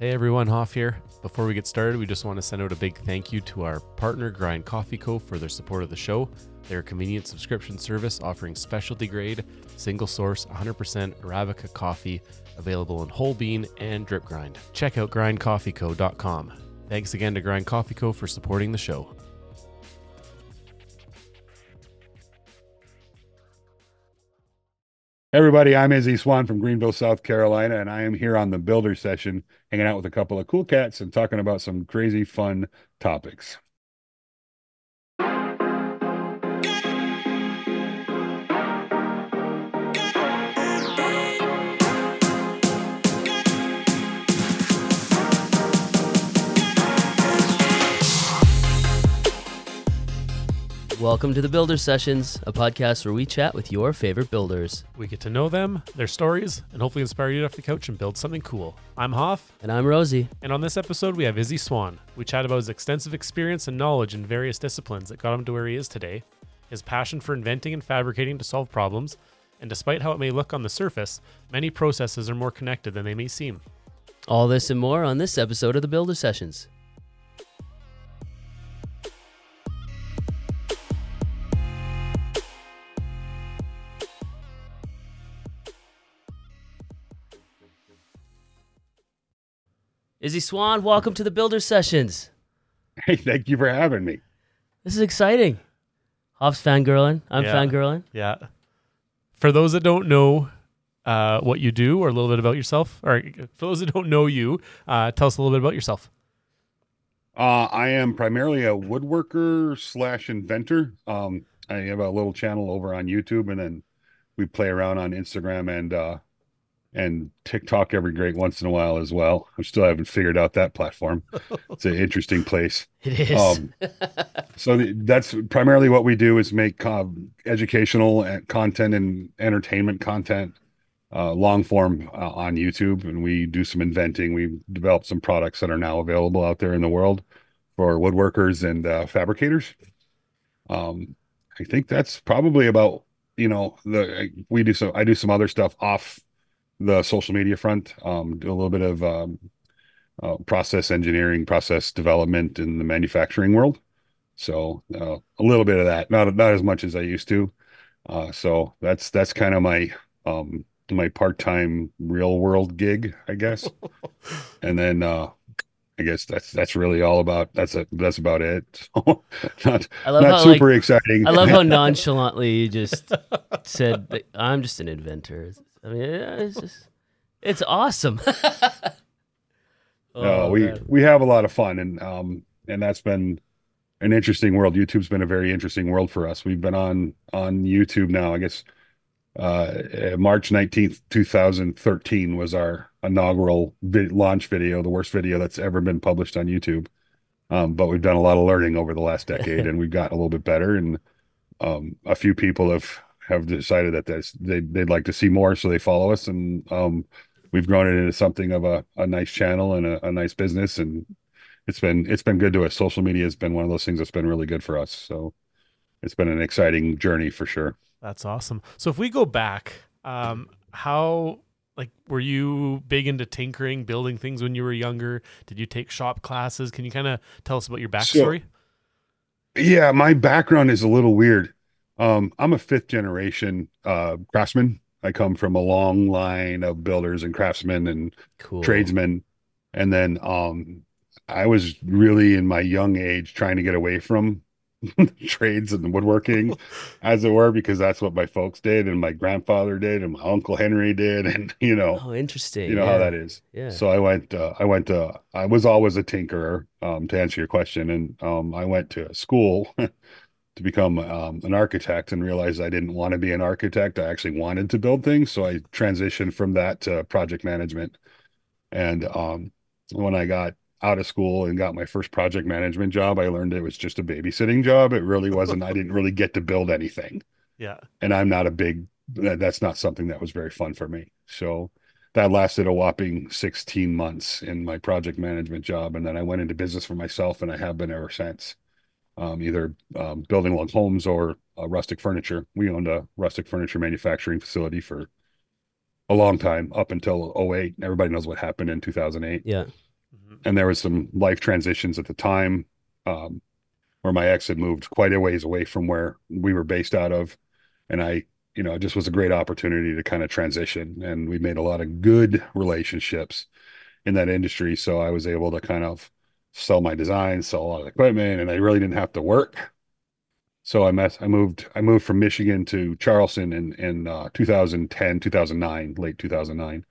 Hey everyone, Hoff here. Before we get started, we just want to send out a big thank you to our partner, Grind Coffee Co., for their support of the show. They're a convenient subscription service offering specialty grade, single source, 100% Arabica coffee available in whole bean and drip grind. Check out grindcoffeeco.com. Thanks again to Grind Coffee Co. for supporting the show. Everybody, I'm Izzy Swan from Greenville, South Carolina, and I am here on the Builder Session, hanging out with a couple of cool cats and talking about some crazy fun topics. Welcome to the Builder Sessions, a podcast where we chat with your favorite builders. We get to know them, their stories, and hopefully inspire you to off the couch and build something cool. I'm Hoff, And I'm Rosie. and on this episode, we have Izzy Swan. We chat about his extensive experience and knowledge in various disciplines that got him to where he is today, his passion for inventing and fabricating to solve problems, and despite how it may look on the surface, many processes are more connected than they may seem. All this and more on this episode of the Builder Sessions. Izzy Swan, welcome to the Builder Sessions. Hey, thank you for having me. This is exciting. Hoff's fangirling. I'm Yeah. fangirling. Yeah. For those that don't know uh, what you do or a little bit about yourself, or for those that don't know you, uh, tell us a little bit about yourself. Uh, I am primarily a woodworker slash inventor. Um, I have a little channel over on YouTube, and then we play around on Instagram and uh, and TikTok every great once in a while as well. I still haven't figured out that platform. It's an interesting place. It is. Um, so the, that's primarily what we do is make uh, educational content and entertainment content, uh, long form uh, on YouTube, and we do some inventing. We've developed some products that are now available out there in the world for woodworkers and uh, fabricators. Um, I think that's probably about you know the we do some I do some other stuff off the social media front. Um, do a little bit of um, uh, process engineering, process development in the manufacturing world. So uh, a little bit of that, not not as much as I used to. Uh, so that's that's kind of my um, my part time real world gig, I guess. and then uh, I guess that's that's really all about that's a, that's about it. So not I love not how super like, exciting. I love how nonchalantly you just said that I'm just an inventor. I mean, it's just it's awesome. No, Oh, we man. we have a lot of fun, and um, and that's been an interesting world. YouTube's been a very interesting world for us. We've been on on YouTube now. I guess uh, uh, March nineteenth, two thousand thirteen, was our inaugural vid- launch video, the worst video that's ever been published on YouTube. Um, but we've done a lot of learning over the last decade, and we've gotten a little bit better. And um, a few people have have decided that that's, they they'd like to see more, so they follow us, and um, we've grown it into something of a, a nice channel and a, a nice business and it's been it's been good to us social media has been one of those things that's been really good for us so it's been an exciting journey for sure That's awesome. So if we go back, um, how like were you big into tinkering, building things when you were younger? Did you take shop classes? Can you kind of tell us about your backstory? yeah my background is a little weird um i'm a fifth generation uh craftsman i come from a long line of builders and craftsmen and cool. tradesmen and then um i was really in my young age trying to get away from trades and woodworking as it were because that's what my folks did and my grandfather did and my uncle henry did and you know Oh, interesting. you know yeah. how that is Yeah. so i went uh, i went to i was always a tinkerer um to answer your question and um i went to school to become um, an architect and realized i didn't want to be an architect i actually wanted to build things so i transitioned from that to project management and um when i got out of school and got my first project management job i learned it was just a babysitting job it really wasn't i didn't really get to build anything Yeah. and I'm not a big that's not something that was very fun for me. So that lasted a whopping 16 months in my project management job. And then I went into business for myself and I have been ever since. Um, either um, building log homes or uh, rustic furniture. We owned a rustic furniture manufacturing facility for a long time up until 08. Everybody knows what happened in 2008. Yeah. And there was some life transitions at the time um, where my ex had moved quite a ways away from where we were based out of. And I, you know, it just was a great opportunity to kind of transition. And we made a lot of good relationships in that industry. So I was able to kind of sell my designs, sell a lot of equipment, and I really didn't have to work. So I met, I moved, I moved from Michigan to Charleston in in uh, 2010, 2009, late 2009.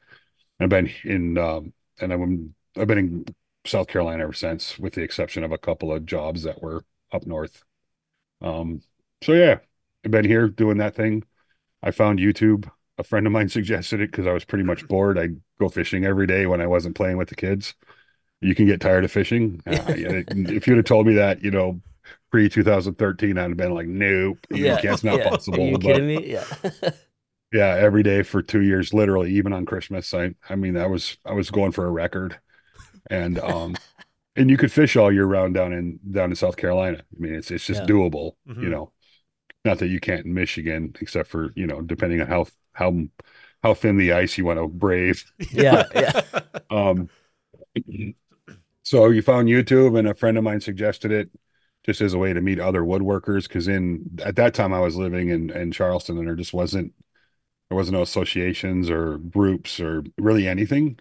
I've been in, um, and I'm, I've been in South Carolina ever since, with the exception of a couple of jobs that were up north. Um, so yeah, I've been here doing that thing. I found YouTube. A friend of mine suggested it because I was pretty much bored. I'd go fishing every day when I wasn't playing with the kids. You can get tired of fishing. Uh, if you'd have told me that, you know, pre 2013, I'd have been like, nope. I mean, Yeah. it's not yeah. possible. Are you but- kidding me? Yeah. yeah, every day for two years, literally, even on Christmas. I, I mean, I was, I was going for a record, and um, and you could fish all year round down in down in South Carolina. I mean, it's it's just Yeah. doable, Mhm. you know. Not that you can't in Michigan, except for you know, depending on how how how thin the ice you want to brave. Yeah. Yeah. Um, so you found YouTube, and a friend of mine suggested it just as a way to meet other woodworkers. Because in at that time, I was living in in Charleston, and there just wasn't there wasn't no associations or groups or really anything.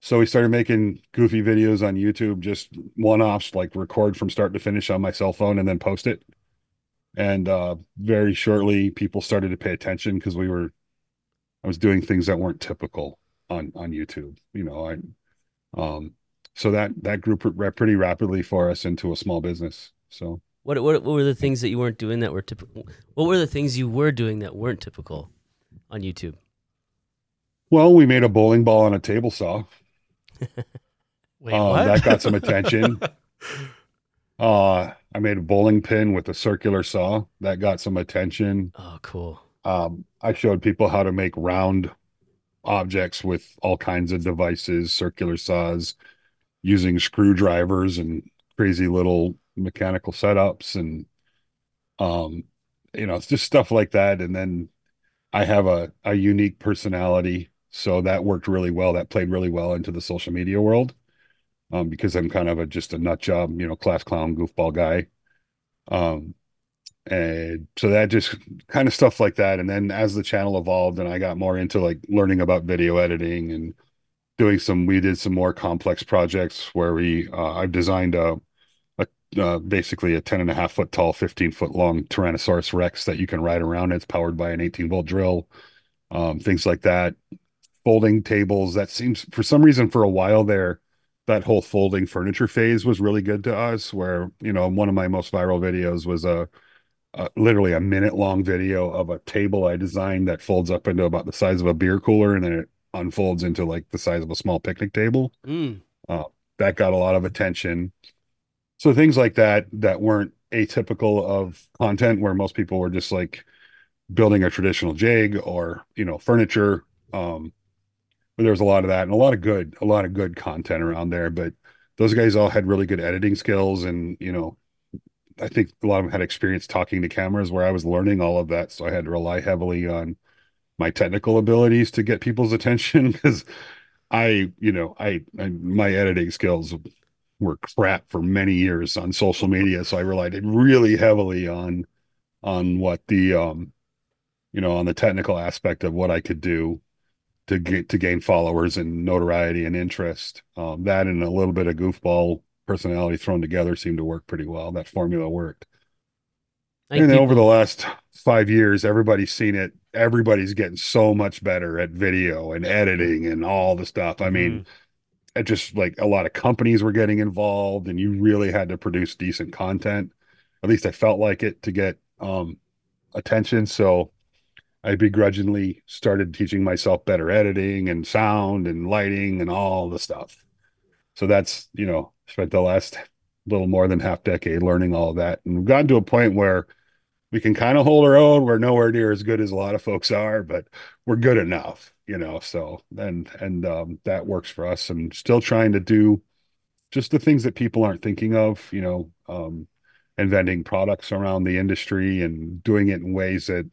So we started making goofy videos on YouTube, just one offs, like record from start to finish on my cell phone and then post it. And uh, very shortly, people started to pay attention because we were, I was doing things that weren't typical on on YouTube. You know, I, um, so that that grew pr- pretty rapidly for us into a small business. So What, what what were the things that you weren't doing that were typical? What were the things you were doing that weren't typical on YouTube? well, we made a bowling ball on a table saw. Wait, what? that got some attention. Uh, I made a bowling pin with a circular saw that got some attention. Oh, cool. Um, I showed people how to make round objects with all kinds of devices, circular saws, using screwdrivers and crazy little mechanical setups and um, you know, it's just stuff like that. And then I have a, a unique personality, so that worked really well. That played really well into the social media world. Um, because I'm kind of a just a nut job, you know, class clown, goofball guy. Um, and so that just kind of stuff like that. And then as the channel evolved and I got more into like learning about video editing and doing some, we did some more complex projects where we, uh, I've designed a, a uh, basically a 10 and a half foot tall, 15 foot long Tyrannosaurus Rex that you can ride around. It's powered by an 18 volt drill, um, things like that. Folding tables. That seems for some reason for a while there, that whole folding furniture phase was really good to us. Where, you know, one of my most viral videos was a, literally a minute long video of a table I designed that folds up into about the size of a beer cooler and then it unfolds into like the size of a small picnic table. Mm. That got a lot of attention. So things like that that weren't atypical of content where most people were just like building a traditional jig or, you know, furniture. Um, but there was a lot of that and a lot of good, a lot of good content around there. But those guys all had really good editing skills and, you know, I think a lot of them had experience talking to cameras where I was learning all of that. So I had to rely heavily on my technical abilities to get people's attention because I, you know, I, I my editing skills were crap for many years on social media. So I relied really heavily on on what the um you know, on the technical aspect of what I could do to get to gain followers and notoriety and interest. Um, that and a little bit of goofball personality thrown together seemed to work pretty well. That formula worked. And then over the last five years, everybody's seen it. Everybody's getting so much better at video and editing and all the stuff. I mean, it just like a lot of companies were getting involved, and you really had to produce decent content. At least I felt like it to get um, attention. So I begrudgingly started teaching myself better editing and sound and lighting and all the stuff. So that's, you know, spent the last little more than half decade learning all that. And we've gotten to a point where we can kind of hold our own. We're nowhere near as good as a lot of folks are, but we're good enough, you know. So and and um, that works for us. And still trying to do just the things that people aren't thinking of, you know, um, inventing products around the industry and doing it in ways that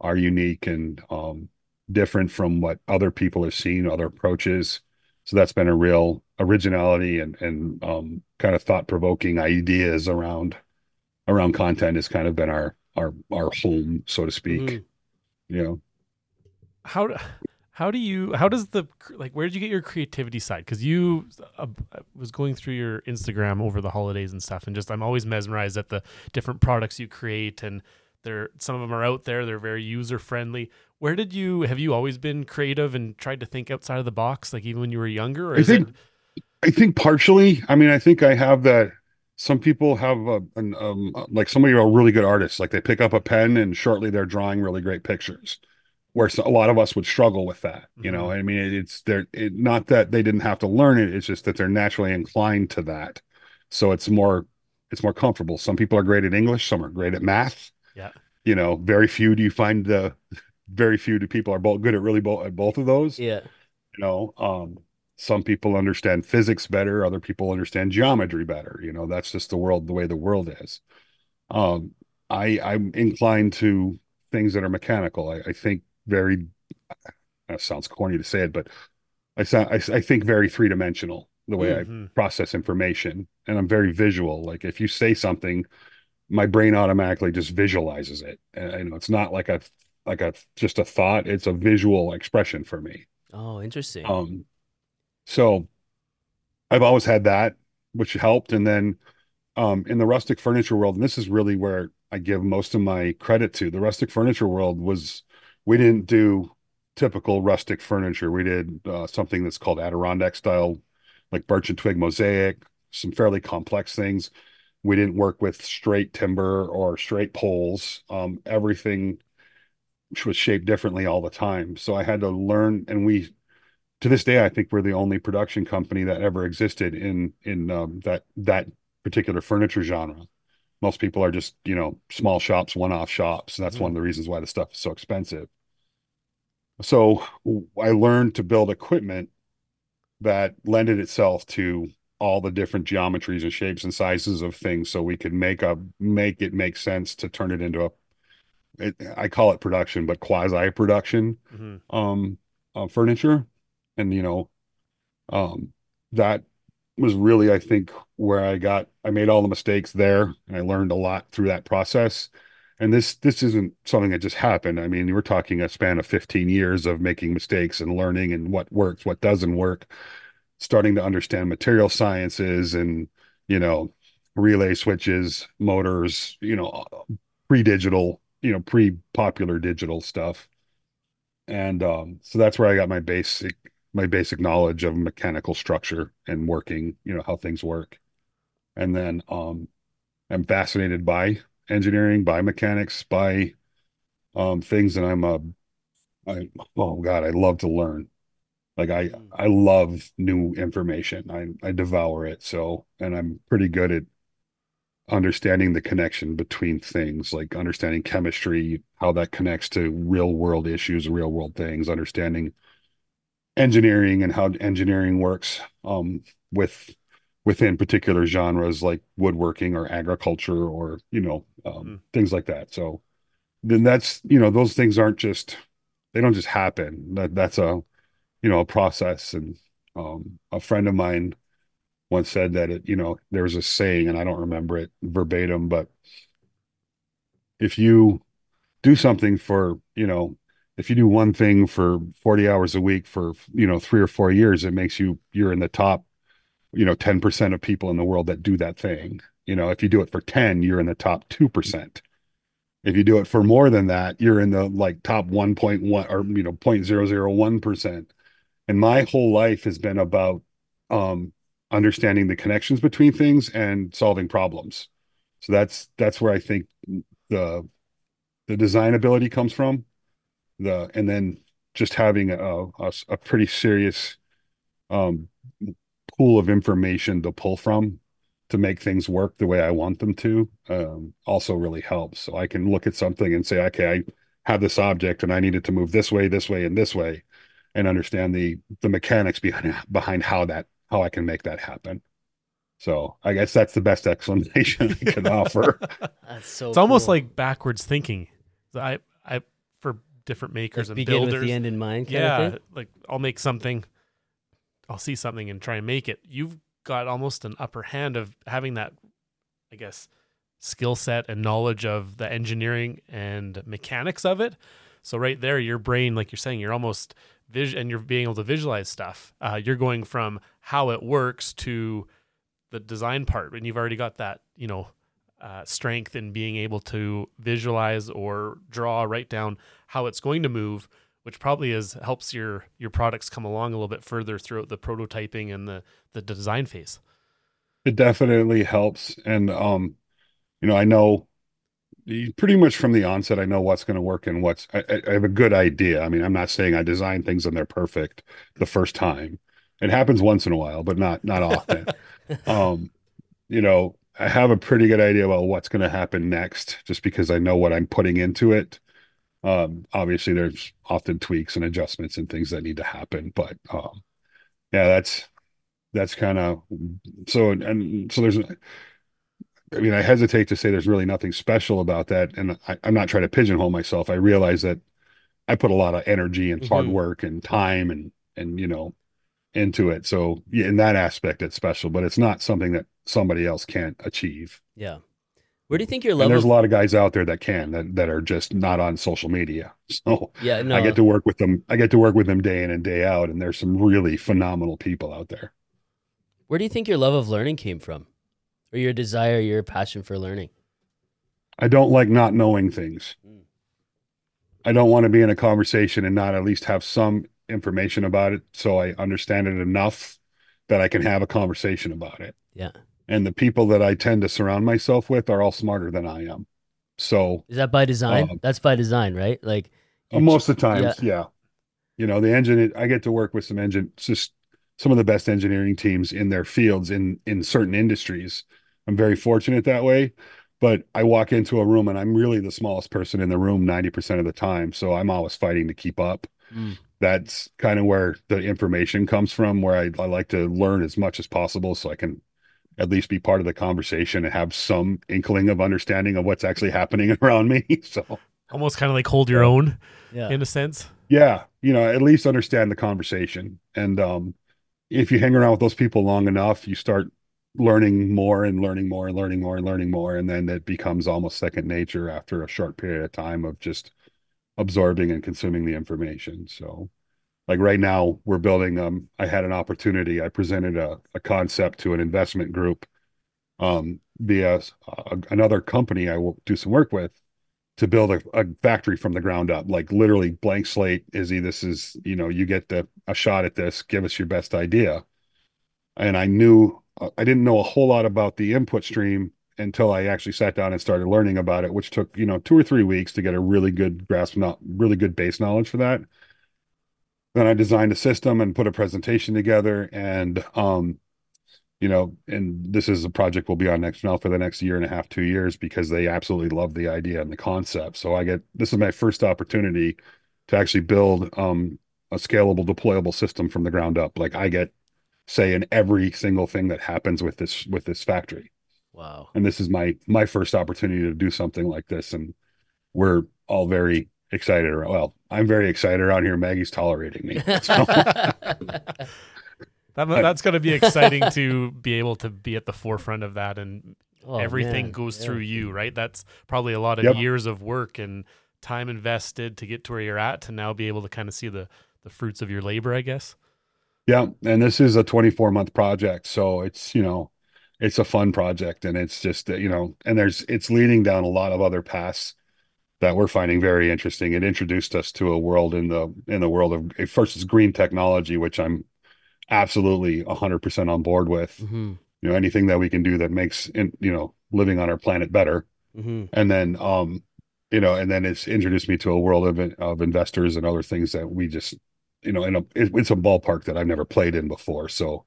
are unique and um, different from what other people are seeing, other approaches. So that's been a real originality and and um, kind of thought provoking ideas around around content has kind of been our our our home, so to speak. Mhm. You know, how how do you how does the like where did you get your creativity side because you uh, I was going through your instagram over the holidays and stuff and just i'm always mesmerized at the different products you create and they're some of them are out there they're very user friendly where did you have you always been creative and tried to think outside of the box like even when you were younger or I is think- it I think partially. I mean, I think I have that. Some people have a, an um like somebody are a really good artist, like they pick up a pen and shortly they're drawing really great pictures. Where a lot of us would struggle with that, you know. I mean, it, it's they're it, not that they didn't have to learn it; it's just that they're naturally inclined to that. So it's more it's more comfortable. Some people are great at English, some are great at math. Yeah. You know, very few do you find the very few do people are both good at really both at both of those Yeah. you know um some people understand physics better other people understand geometry better you know that's just the world the way the world is. Um i i'm inclined to things that are mechanical. I, I think very that sounds corny to say it but i sound I, I think very three-dimensional the way i Mhm. process information and i'm very visual. Like if you say something my brain automatically just visualizes it. And you know it's not like a like a just a thought it's a visual expression for me. Oh, interesting. um, so I've always had that, which helped. And then um, in the rustic furniture world, and this is really where I give most of my credit to, the rustic furniture world was we didn't do typical rustic furniture. We did uh, something that's called Adirondack style, like birch and twig mosaic, some fairly complex things. We didn't work with straight timber or straight poles. Um, everything was shaped differently all the time. So I had to learn, and we to this day, I think we're the only production company that ever existed in in um, that that particular furniture genre. Most people are just you know small shops, one-off shops. And that's one of the reasons why the stuff is so expensive. So I learned to build equipment that lended itself to all the different geometries and shapes and sizes of things, so we could make a make it make sense to turn it into a. It, I call it production, but quasi production Mhm. um uh, furniture and you know um that was really I think where I got I made all the mistakes there and I learned a lot through that process. And this this isn't something that just happened. I mean we're talking a span of 15 years of making mistakes and learning and what works what doesn't work starting to understand material sciences and you know relay switches motors you know pre-digital you know pre-popular digital stuff. And um, so that's where I got my basic my basic knowledge of mechanical structure and working, you know, how things work. And then um, I'm fascinated by engineering, by mechanics, by um, things, and I'm a I oh God, I love to learn. Like I I love new information. I I devour it. So, and I'm pretty good at understanding the connection between things, like understanding chemistry, how that connects to real world issues, real world things, understanding engineering and how engineering works um, with within particular genres like woodworking or agriculture or you know um, Mm. things like that. So then that's you know those things aren't just they don't just happen. That that's a you know a process. And um, a friend of mine once said that it, you know, there's a saying, and I don't remember it verbatim, but if you do something for, you know, if you do one thing for 40 hours a week for, you know, three or four years, it makes you, you're in the top, you know, 10% of people in the world that do that thing. You know, if you do it for 10, you're in the top 2%. If you do it for more than that, you're in the like top 1.1 or, you know, 0.001%. And my whole life has been about, um, understanding the connections between things and solving problems. So that's that's where I think the the design ability comes from. The and then just having a a, a pretty serious um pool of information to pull from to make things work the way I want them to um also really helps. So I can look at something and say, okay, I have this object and I need it to move this way, this way, and this way, and understand the the mechanics behind behind how that how I can make that happen. So I guess that's the best explanation I can offer. That's so it's almost like backwards thinking. I I for different makers Like and begin builders. with the end in mind. Kind yeah, Of thing? like I'll make something, I'll see something and try and make it. You've got almost an upper hand of having that, I guess, skill set and knowledge of the engineering and mechanics of it. So right there, your brain, like you're saying, you're almost vis- and you're being able to visualize stuff. Uh, you're going from how it works to the design part, and you've already got that, you know, uh, strength in being able to visualize or draw, write down how it's going to move, which probably is helps your your products come along a little bit further throughout the prototyping and the the design phase. It definitely helps. And um, you know, I know pretty much from the onset, I know what's going to work and what's I, I have a good idea. I mean, I'm not saying I design things and they're perfect the first time. It happens once in a while, but not not often. um, you know, I have a pretty good idea about what's going to happen next, just because I know what I'm putting into it. Um, obviously, there's often tweaks and adjustments and things that need to happen, but um, yeah, that's that's kind of so and so there's I mean, I hesitate to say there's really nothing special about that. And I, am not trying to pigeonhole myself. I realize that I put a lot of energy and hard Mhm. work and time and, and, you know, into it. So yeah, in that aspect, it's special, but it's not something that somebody else can't achieve. Yeah. Where do you think your And level? there's a lot of guys out there that can, that, that are just not on social media. So yeah, no. I get to work with them. I get to work with them day in and day out. And there's some really phenomenal people out there. where do you think your love of learning came from, or your desire, your passion for learning? I don't like not knowing things. Mm. I don't want to be in a conversation and not at least have some information about it so I understand it enough that I can have a conversation about it. Yeah. And the people that I tend to surround myself with are all smarter than I am. So Is that by design? Um, That's by design, right? Like most of the times, yeah. You know, the engine I get to work with some engine just some of the best engineering teams in their fields in in certain industries. I'm very fortunate that way. But I walk into a room and I'm really the smallest person in the room 90% of the time. So I'm always fighting to keep up. Mm. That's kind of where the information comes from, where I, I like to learn as much as possible so I can at least be part of the conversation and have some inkling of understanding of what's actually happening around me. So Almost kind of like hold your own yeah, in a sense. yeah, you know, at least understand the conversation. And um, if you hang around with those people long enough, you start learning more and learning more and learning more and learning more. And then it becomes almost second nature after a short period of time of just absorbing and consuming the information. So, like right now, we're building. Um, I had an opportunity. I presented a, a concept to an investment group um, via uh, another company I will do some work with to build a, a factory from the ground up, like literally blank slate. Izzy, this is, you know, you get the, a shot at this, give us your best idea. And I knew, uh, I didn't know a whole lot about the input stream until I actually sat down and started learning about it, which took, you know, two or three weeks to get a really good grasp, not really good base knowledge for that. Then I designed a system and put a presentation together and, um, you know, and this is a project we'll be on next now for the next year and a half, two years, because they absolutely love the idea and the concept. So I get this is my first opportunity to actually build um, a scalable, deployable system from the ground up. Like I get say in every single thing that happens with this with this factory. wow. And this is my my first opportunity to do something like this, and we're all very excited. around. Well, I'm very excited around here. Maggie's tolerating me. So, That, that's going to be exciting to be able to be at the forefront of that and Oh, everything man, goes yeah. through you, right? That's probably a lot of Yep. years of work and time invested to get to where you're at to now be able to kind of see the the fruits of your labor, I guess. Yeah, and this is a 24 month project, so it's, you know, it's a fun project and it's just, uh, you know, and there's it's leading down a lot of other paths that we're finding very interesting. It introduced us to a world in the in the world of first is green technology, which I'm absolutely 100% on board with. hmm You know, anything that we can do that makes in, you know, living on our planet better. hmm And then um you know, and then it's introduced me to a world of of investors and other things that we just, you know, in a it, it's a ballpark that I've never played in before. So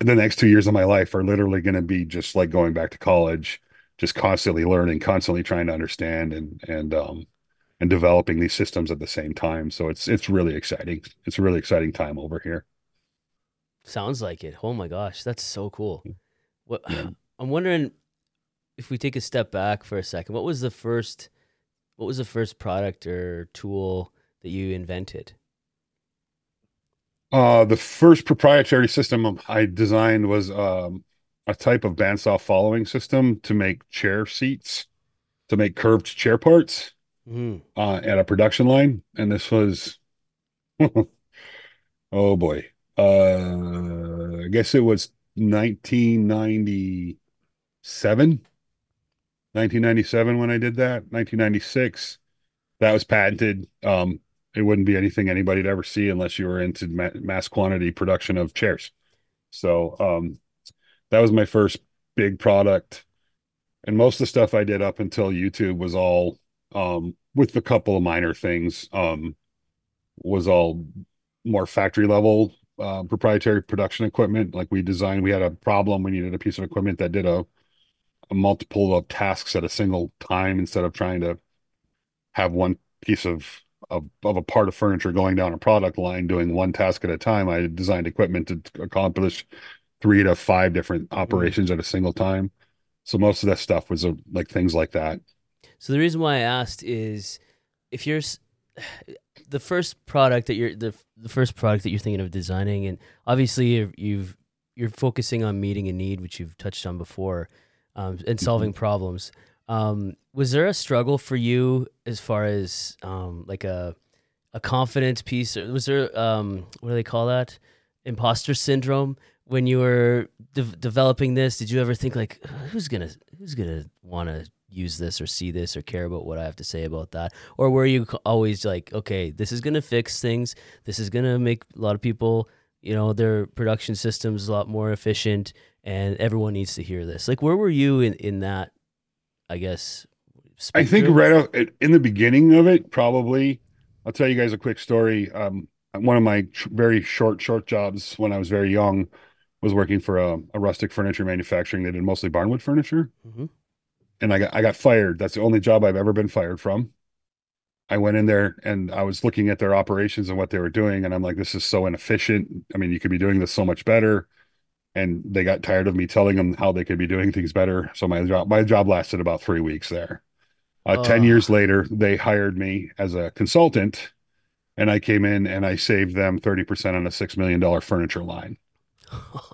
the next two years of my life are literally going to be just like going back to college, just constantly learning, constantly trying to understand and and um and developing these systems at the same time. So it's it's really exciting. It's a really exciting time over here. Sounds like it. Oh my gosh, that's so cool. What Yeah. I'm wondering if we take a step back for a second, what was the first what was the first product or tool that you invented? Uh, the first proprietary system I designed was um, a type of bandsaw following system to make chair seats, to make curved chair parts Mm. uh, at a production line. And this was, oh boy, uh, I guess it was 1997. 1997 when I did that. 1996. That was patented. Um, it wouldn't be anything anybody'd ever see unless you were into ma- mass quantity production of chairs. So um, that was my first big product. And most of the stuff I did up until YouTube was all um, with a couple of minor things, um, was all more factory level uh, proprietary production equipment. Like we designed, we had a problem, we needed a piece of equipment that did a, a multiple of tasks at a single time instead of trying to have one piece of, of of a part of furniture going down a product line doing one task at a time. I designed equipment to accomplish three to five different operations at a single time. So most of that stuff was uh, like things like that. So the reason why I asked is if you're the first product that you're the the first product that you're thinking of designing, and obviously you've, you've you're focusing on meeting a need, which you've touched on before, um, and solving problems. Um, was there a struggle for you as far as um, like a a confidence piece? Or was there um, what do they call that? Imposter syndrome when you were de- developing this? Did you ever think like, who's gonna who's gonna want to use this or see this or care about what I have to say about that? Or were you always like, okay, this is gonna fix things. This is gonna make a lot of people, you know, their production systems a lot more efficient, and everyone needs to hear this. Like, where were you in in that? I guess. I think right out in the beginning of it, probably. I'll tell you guys a quick story. Um, one of my very short, short jobs when I was very young was working for a, a rustic furniture manufacturing. They did mostly barnwood furniture, Mhm. and I got I got fired. That's the only job I've ever been fired from. I went in there and I was looking at their operations and what they were doing, and I'm like, this is so inefficient. I mean, you could be doing this so much better. And they got tired of me telling them how they could be doing things better. So my job my job lasted about three weeks there. Uh, 10 Oh. years later, they hired me as a consultant, and I came in and I saved them 30% on a $6 million furniture line.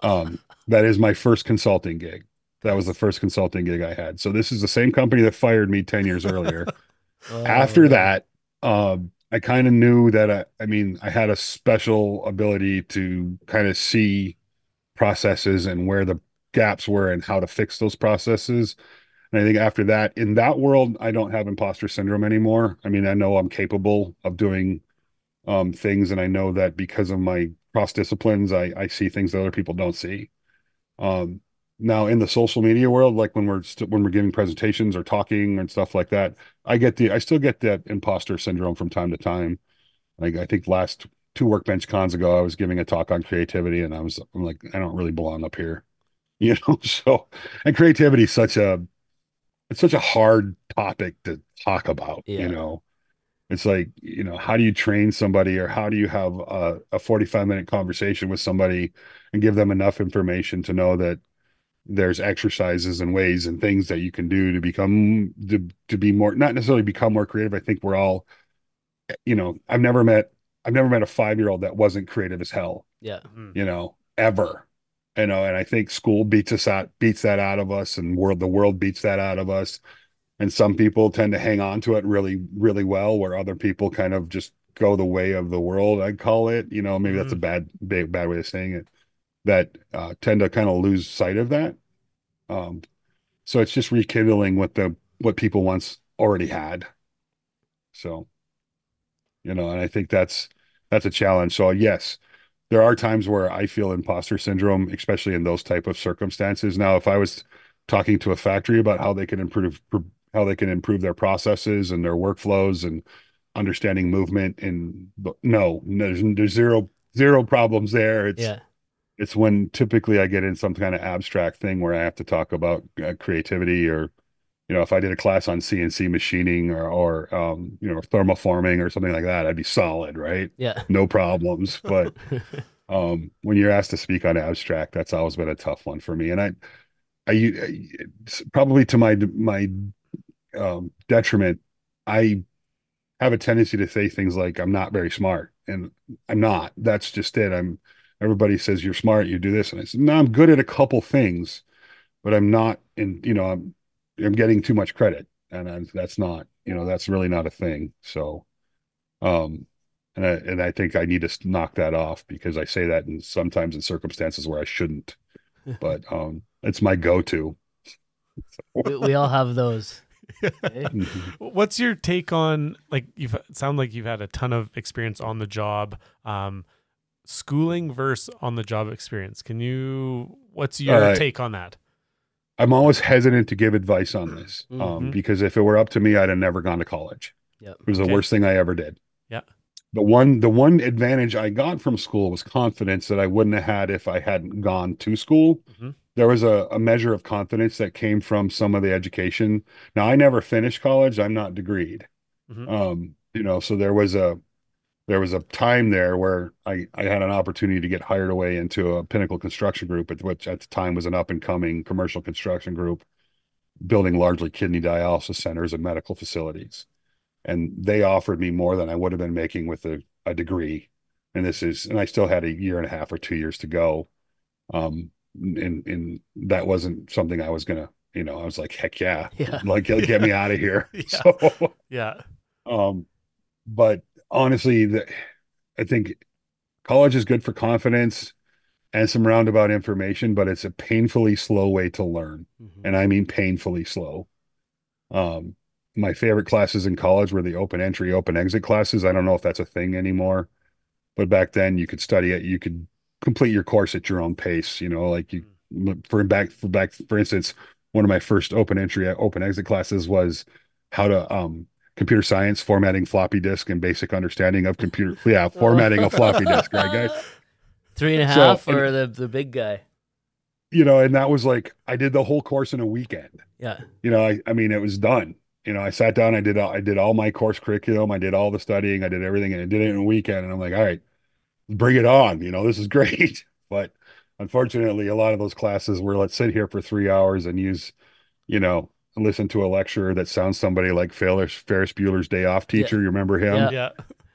Um, that is my first consulting gig. That was the first consulting gig I had. So this is the same company that fired me 10 years earlier. After Oh. that, um, I kind of knew that I, I mean, I had a special ability to kind of see processes and where the gaps were and how to fix those processes. And I think after that, in that world, I don't have imposter syndrome anymore. I mean, I know I'm capable of doing um, things, and I know that because of my cross disciplines, I, I see things that other people don't see. Um, now, in the social media world, like when we're st- when we're giving presentations or talking and stuff like that, I get the I still get that imposter syndrome from time to time. Like I think last two workbench cons ago, I was giving a talk on creativity, and I was I'm like, I don't really belong up here, you know. So, and creativity is such a it's such a hard topic to talk about, Yeah. you know. It's like, you know, how do you train somebody or how do you have a, a 45 minute conversation with somebody and give them enough information to know that there's exercises and ways and things that you can do to become to, to be more not necessarily become more creative. I think we're all, you know, I've never met I've never met a five year old that wasn't creative as hell Yeah. Mhm. you know, ever. You know, and I think school beats us out, beats that out of us, and world the world beats that out of us. And some people tend to hang on to it really, really well, where other people kind of just go the way of the world, I'd call it. You know, maybe that's a bad, bad, bad way of saying it. That uh, tend to kind of lose sight of that. Um, so it's just rekindling what the what people once already had. So, you know, and I think that's that's a challenge. So yes, there are times where I feel imposter syndrome, especially in those type of circumstances. Now, if I was talking to a factory about how they can improve how they can improve their processes and their workflows and understanding movement, and no, there's there's zero zero problems there. It's Yeah. it's when typically I get in some kind of abstract thing where I have to talk about uh, creativity or you know if I did a class on CNC machining or or um you know thermoforming or something like that I'd be solid right Yeah. no problems but um when you're asked to speak on abstract that's always been a tough one for me and I I, I probably to my my um detriment I have a tendency to say things like I'm not very smart, and I'm not. That's just it. I'm. Everybody says you're smart. You do this, and I said, no, I'm good at a couple things, but I'm not. In you know, I'm I'm getting too much credit, and I'm, that's not. You know, that's really not a thing. So, um, and I and I think I need to knock that off because I say that in sometimes in circumstances where I shouldn't, but um, it's my go-to. we, we all have those. Okay. What's your take on like you've sound like you've had a ton of experience on the job, um, schooling versus on the job experience. Can you? What's your Uh, take on that? I'm always hesitant to give advice on this um, Mhm. because if it were up to me, I'd have never gone to college. Yep. It was Okay. the worst thing I ever did. Yeah. The one the one advantage I got from school was confidence that I wouldn't have had if I hadn't gone to school. Mhm. There was a, a measure of confidence that came from some of the education. Now I never finished college. I'm not degreed. Mhm. Um, you know, so there was a there was a time there where I, I had an opportunity to get hired away into a Pinnacle Construction Group, which at the time was an up and coming commercial construction group, building largely kidney dialysis centers and medical facilities. And they offered me more than I would have been making with a, a degree. And this is, and I still had a year and a half or two years to go. Um, and, and that wasn't something I was gonna, you know, I was like, heck yeah, Yeah. like get, get me out of here. Yeah. So, Yeah. um, but honestly, the, I think college is good for confidence and some roundabout information, but it's a painfully slow way to learn. Mhm. And I mean painfully slow. Um, my favorite classes in college were the open entry, open exit classes. I don't know if that's a thing anymore, but back then you could study it. You could complete your course at your own pace. You know, like you for back for back for instance, one of my first open entry, open exit classes was how to um computer science, formatting floppy disk, and basic understanding of computer. Yeah, formatting a floppy disk, right, guys? three and a half So, half, and- the the big guy. You know, and that was like I did the whole course in a weekend. Yeah. you know, I, I mean, it was done. You know, I sat down, I did, all, I did all my course curriculum, I did all the studying, I did everything, and I did it in a weekend. And I'm like, all right, bring it on. You know, this is great. But unfortunately, a lot of those classes were let's sit here for three hours and use, you know, listen to a lecturer that sounds somebody like Ferris, Ferris Bueller's Day Off teacher. You remember him? Yeah. Yeah.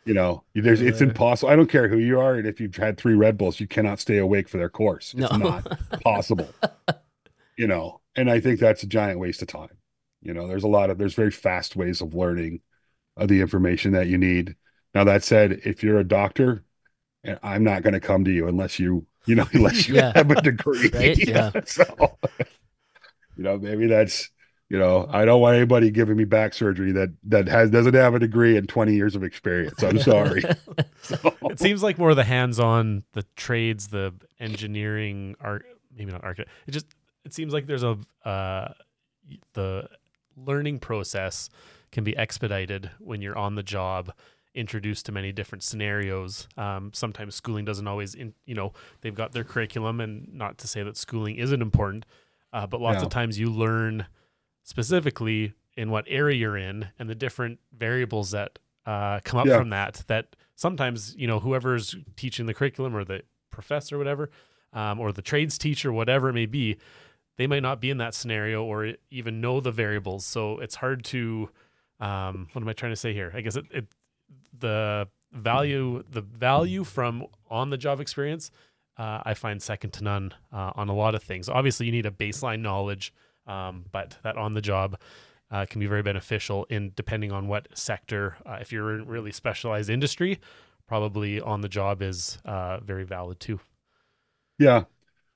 You know, there's it's impossible. I don't care who you are, and if you've had three Red Bulls, you cannot stay awake for their course. It's No. not possible. you know, and I think that's a giant waste of time. You know, there's a lot of there's very fast ways of learning uh, the information that you need. Now that said, if you're a doctor, and I'm not going to come to you unless you, you know, unless you Yeah. have a degree. Right? Yeah. so, you know, maybe that's, you know, I don't want anybody giving me back surgery that that has doesn't have a degree and 20 years of experience. I'm sorry. So, It seems like more of the hands-on, the trades, the engineering, art, maybe not architect. It just it seems like there's a uh, the learning process can be expedited when you're on the job, introduced to many different scenarios. Um, sometimes schooling doesn't always, in, you know, they've got their curriculum, and not to say that schooling isn't important, uh, but lots Yeah. of times you learn specifically in what area you're in and the different variables that uh, come up Yeah. from that. That sometimes you know whoever's teaching the curriculum or the professor, or whatever, um, or the trades teacher, whatever it may be, they might not be in that scenario or even know the variables. So it's hard to. Um, what am I trying to say here? I guess it, it the value the value from on the job experience uh, I find second to none uh, on a lot of things. Obviously, you need a baseline knowledge, um, but that on the job uh, can be very beneficial in depending on what sector. Uh, if you're in really specialized industry, probably on the job is uh, very valid too. Yeah,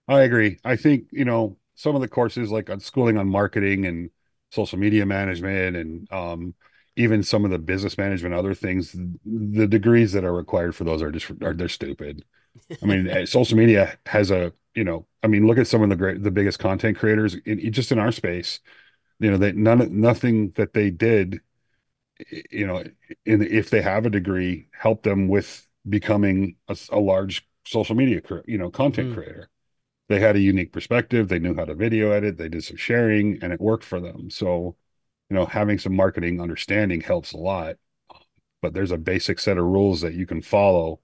I agree. I think, you know, some of the courses like on schooling on marketing and social media management and um, even some of the business management, other things, the degrees that are required for those are just are they're stupid. I mean, eh, social media has a, you know, I mean, look at some of the great, the biggest content creators in just in our space. You know, that none nothing that they did, you know, in if they have a degree, help them with becoming a large social media, you know, content Mm. creator. They had a unique perspective. They knew how to video edit. They did some sharing, and it worked for them. So, you know, having some marketing understanding helps a lot. But there's a basic set of rules that you can follow,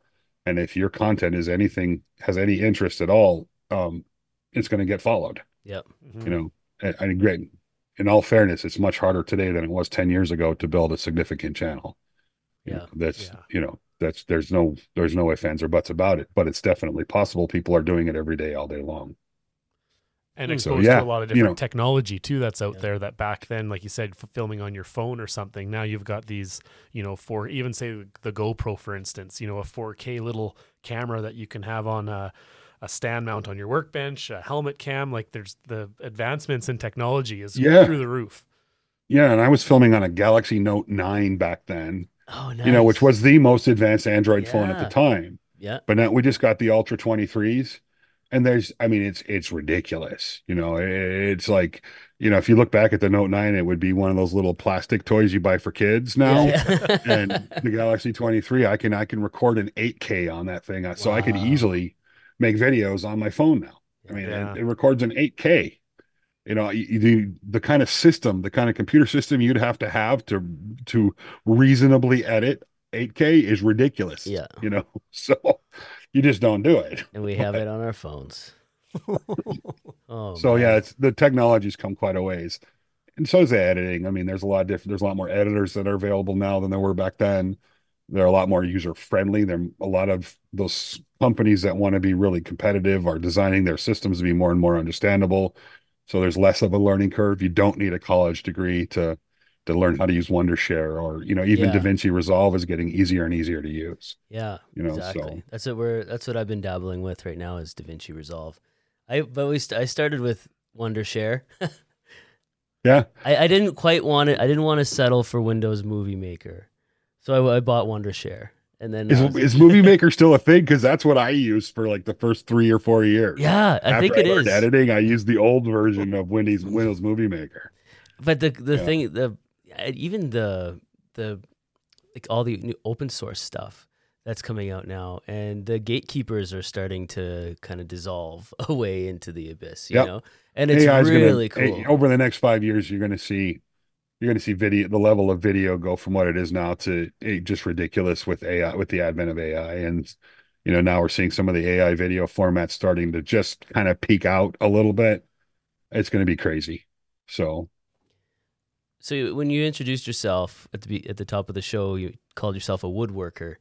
and if your content is anything has any interest at all, um, it's going to get followed. Yep. Mhm. You know, and, and great. in all fairness, it's much harder today than it was 10 years ago to build a significant channel. You Yeah. know, that's, Yeah. you know, that's, there's no, there's no ifs, ands, or buts about it, but it's definitely possible. People are doing it every day, all day long. And Hmm. exposed So, yeah, to a lot of you different know. technology too that's out Yeah. there that back then like you said f- filming on your phone or something now you've got these you know for even say the GoPro for instance you know a 4K little camera that you can have on a a stand mount on your workbench a helmet cam like there's the advancements in technology is Yeah. through the roof Yeah. And I was filming on a Galaxy Note 9 back then, Oh, nice. you know, which was the most advanced Android phone at the time. yeah. but now we just got the ultra 23s and there's i mean it's it's ridiculous you know it's like you know if you look back at the note 9 it would be one of those little plastic toys you buy for kids now Yeah. and the galaxy 23 i can i can record an 8k on that thing so i could easily make videos on my phone now i mean Yeah. it, it records an 8k you know you the kind of system the kind of computer system you'd have to have to to reasonably edit 8k is ridiculous Yeah. you know so you just don't do it. And we have it on our phones. Oh, so man. yeah it's the technology's come quite a ways. And so is the editing. I mean there's a lot of different there's a lot more editors that are available now than there were back then. They're a lot more user friendly there are a lot of those companies that want to be really competitive are designing their systems to be more and more understandable. So there's less of a learning curve. You don't need a college degree to to learn how to use wondershare or you know even Yeah. davinci resolve is getting easier and easier to use Yeah, you know exactly. so That's what we're. That's what I've been dabbling with right now is DaVinci Resolve. I but we st- I started with Wondershare. yeah I, I didn't quite want it. I didn't want to settle for Windows Movie Maker, so I, I bought Wondershare, and then is, was- is movie maker still a thing because that's what i used for like the first three or four years yeah, I think After it learned is. editing. I used the old version of Windows Windows Movie Maker. But the the Yeah. thing the Uh, even the the like all the new open source stuff that's coming out now, and the gatekeepers are starting to kind of dissolve away into the abyss. You Yep. know, and it's AI is really gonna, cool. over the next five years, you're going to see you're going to see video the level of video go from what it is now to just ridiculous with AI with the advent of AI and you know now we're seeing some of the AI video formats starting to just kind of peak out a little bit. It's going to be crazy. So So when you introduced yourself at the at the top of the show, you called yourself a woodworker.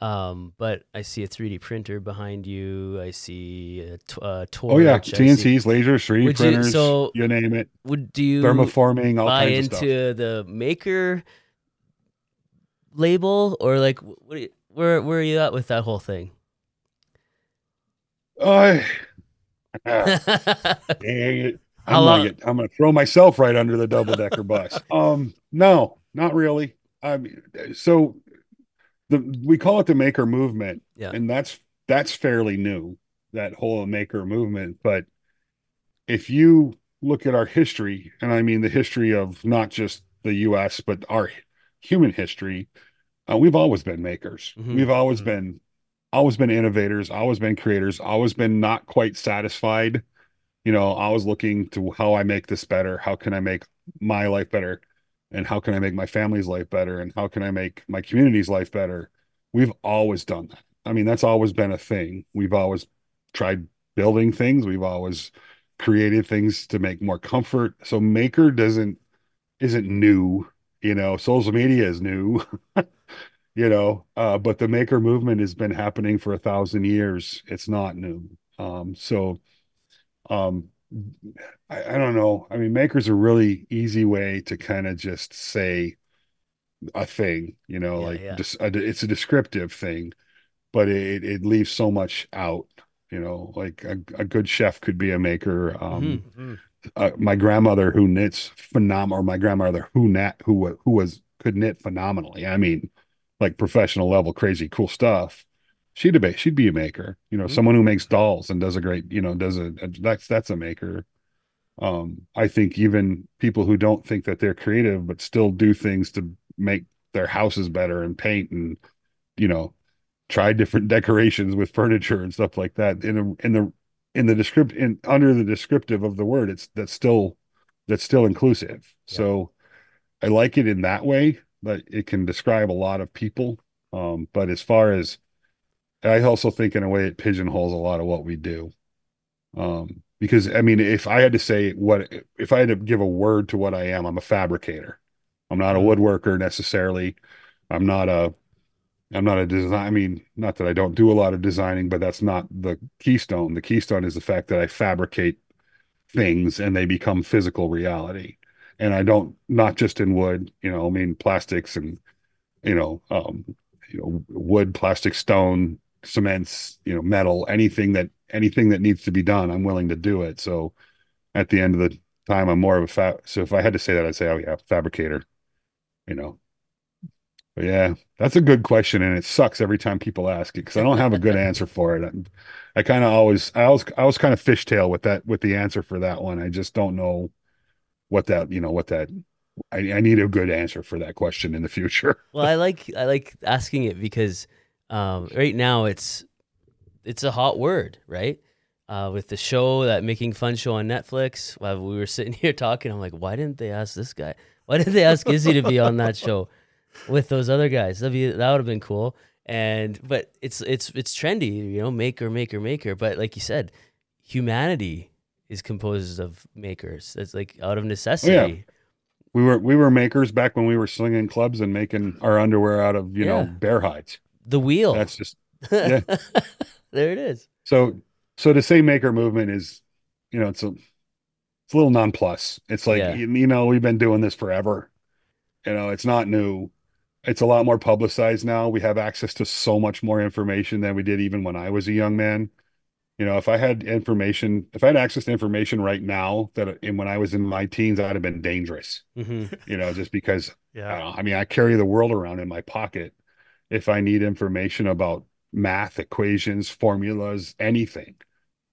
Um, but I see a 3D printer behind you. I see a t- uh, torch. oh yeah, I CNCs, lasers, 3D Would you- printers, so- you name it, Would do you thermoforming, all buy kinds of stuff. into the maker label or like what? you- Where where are you at with that whole thing? Oh, ah. Dang it. I'm gonna, get, I'm gonna throw myself right under the double decker bus. Um, no, not really. I mean, so the we call it the maker movement, Yeah. and that's that's fairly new. That whole maker movement, but if you look at our history, and I mean the history of not just the U.S. but our human history, uh, we've always been makers. Mhm. We've always Mhm. been always been innovators, always been creators, always been not quite satisfied. You know, I was looking to how I make this better. How can I make my life better? And how can I make my family's life better? And how can I make my community's life better? We've always done that. I mean, that's always been a thing. We've always tried building things. We've always created things to make more comfort. So maker doesn't isn't new, you know, social media is new. you know uh but the maker movement has been happening for a thousand years it's not new um so um I, I don't know i mean maker's a really easy way to kind of just say a thing you know Yeah, like yeah. just a, it's a descriptive thing but it it leaves so much out you know like a, a good chef could be a maker um Mhm. Mhm. uh, my grandmother who knits phenomenal or my grandmother who knit who who was could knit phenomenally i mean like professional level crazy cool stuff she'd be she'd be a maker you know Mhm. someone who makes dolls and does a great you know does a, a that's that's a maker um i think even people who don't think that they're creative but still do things to make their houses better and paint and you know try different decorations with furniture and stuff like that in a in the in the descript in under the descriptive of the word it's that's still that's still inclusive Yeah. so i like it in that way that it can describe a lot of people um but as far as i also think in a way it pigeonholes a lot of what we do um because I mean, if I had to say what, if I had to give a word to what I am, I'm a fabricator. I'm not a Mm-hmm. woodworker necessarily. I'm not a, I'm not a design. I mean, not that I don't do a lot of designing, but that's not the keystone. The keystone is the fact that I fabricate things and they become physical reality. And I don't, not just in wood, you know, I mean, plastics and, you know, um, you know, wood, plastic, stone, cements, you know, metal, anything that anything that needs to be done, I'm willing to do it. So at the end of the time, I'm more of a fab. So if I had to say that, I'd say, oh yeah, fabricator. You know. But yeah, that's a good question, and it sucks every time people ask it because I don't have a good answer for it. I, I kind of always, I was, I was kind of fishtail with that, with the answer for that one. I just don't know what that, you know, what that. I, I need a good answer for that question in the future. Well, I like I like asking it because um, right now it's it's a hot word, right? Uh, with the show that making fun show on Netflix, while we were sitting here talking, I'm like, why didn't they ask this guy? Why didn't they ask Izzy to be on that show with those other guys? That'd be that would have been cool. And but it's it's it's trendy, you know, maker, maker, maker. But like you said, humanity is composed of makers. It's like out of necessity. We were we were makers back when we were slinging clubs and making our underwear out of you know bear hides. The wheel. That's just yeah. there it is. so so to say maker movement is you know it's a it's a little nonplus. It's like Yeah. you, you know we've been doing this forever. You know it's not new. It's a lot more publicized now. We have access to so much more information than we did even when I was a young man. You know, if I had information, if I had access to information right now that in when I was in my teens, I'd have been dangerous. hmm You know, just because Yeah. don't know, I mean, I carry the world around in my pocket. If I need information about math, equations, formulas, anything,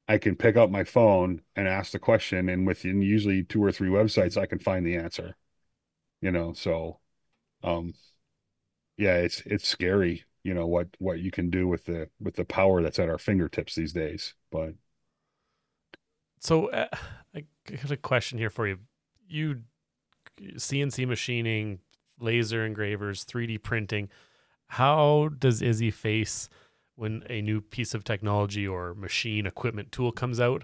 I can pick up my phone and ask the question, and within usually two or three websites, I can find the answer. You know, so, um, yeah, it's it's scary. You know what what you can do with the with the power that's at our fingertips these days. But So uh, I got a question here for you. You CNC machining, laser engravers, 3D printing. How does Izzy face when a new piece of technology or machine equipment tool comes out?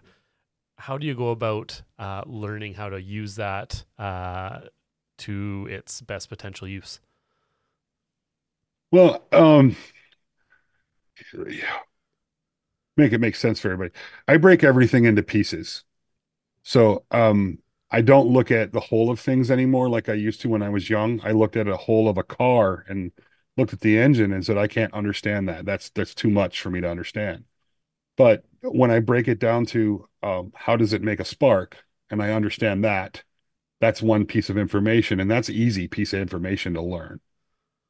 How do you go about uh, learning how to use that uh, to its best potential use? Well, um, yeah. Make it make sense for everybody. I break everything into pieces. So, um, I don't look at the whole of things anymore like I used to when I was young. I looked at a whole of a car and looked at the engine and said, I can't understand that. That's that's too much for me to understand. But when I break it down to um, how does it make a spark, and I understand that, that's one piece of information, and that's easy piece of information to learn.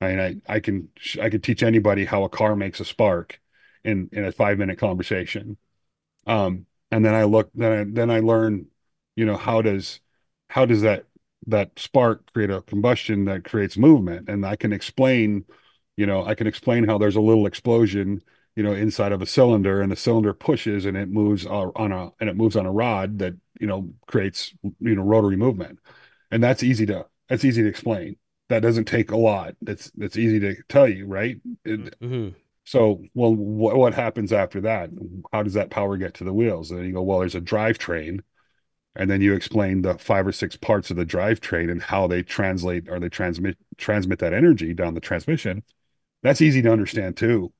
I mean, I, I can I can teach anybody how a car makes a spark in in a five minute conversation. Um, and then I look then I, then I learn, you know, how does how does that that spark create a combustion that creates movement, and I can explain, you know, I can explain how there's a little explosion, you know, inside of a cylinder, and the cylinder pushes and it moves on a and it moves on a rod that you know creates you know rotary movement, and that's easy to that's easy to explain that doesn't take a lot. That's that's easy to tell you, right? It- hmm so, well, what what happens after that? How does that power get to the wheels? And you go, well, there's a drivetrain, and then you explain the five or six parts of the drivetrain and how they translate or they transmit transmit that energy down the transmission. That's easy to understand too,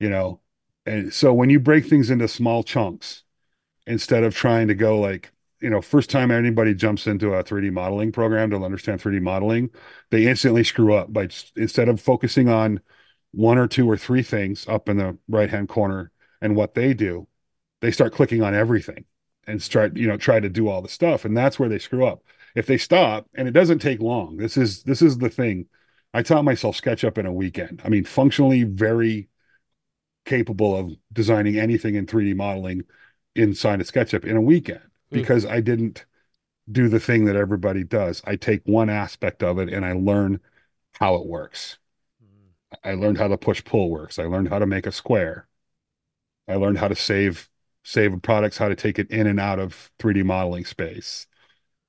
you know. And so when you break things into small chunks, instead of trying to go like, you know, first time anybody jumps into a 3D modeling program to understand 3D modeling, they instantly screw up by instead of focusing on one or two or three things up in the right hand corner and what they do, they start clicking on everything and start, you know, try to do all the stuff. And that's where they screw up. If they stop, and it doesn't take long, this is this is the thing. I taught myself SketchUp in a weekend. I mean, functionally very capable of designing anything in 3D modeling inside of SketchUp in a weekend Hmm. because I didn't do the thing that everybody does. I take one aspect of it and I learn how it works. I learned how the push pull works. I learned how to make a square. I learned how to save save products, how to take it in and out of 3D modeling space.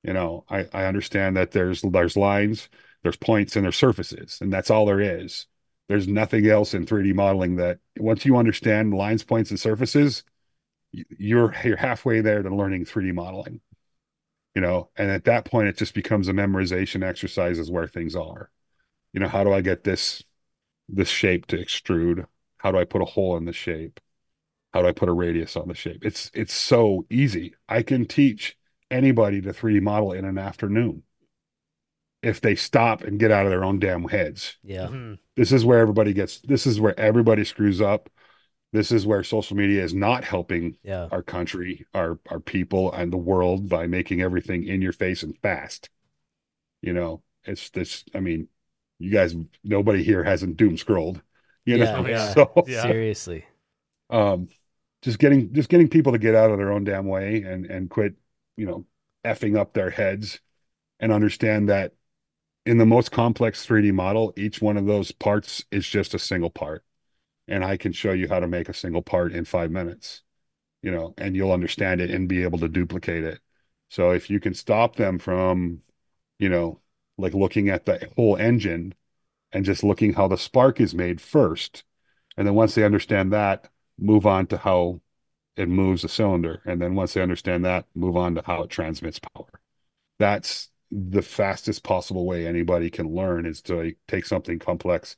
You know, I, I understand that there's there's lines, there's points, and there's surfaces, and that's all there is. There's nothing else in 3D modeling that once you understand lines, points, and surfaces, you're you're halfway there to learning 3D modeling. You know, and at that point it just becomes a memorization exercise is where things are. You know, how do I get this this shape to extrude? How do I put a hole in the shape? How do I put a radius on the shape? It's it's so easy. I can teach anybody to 3D model in an afternoon if they stop and get out of their own damn heads. Yeah. Mm-hmm. This is where everybody gets this is where everybody screws up. This is where social media is not helping Yeah. our country, our our people and the world by making everything in your face and fast. You know, it's this I mean, you guys nobody here hasn't doom scrolled. You Yeah, know, yeah. so Yeah. Seriously. um just getting just getting people to get out of their own damn way and and quit you know effing up their heads and understand that in the most complex 3d model each one of those parts is just a single part. And i can show you how to make a single part in five minutes you know and you'll understand it and be able to duplicate it. So if you can stop them from you know like looking at the whole engine and just looking how the spark is made first and then once they understand that move on to how it moves a cylinder. And then once they understand that, move on to how it transmits power. That's the fastest possible way anybody can learn is to take something complex,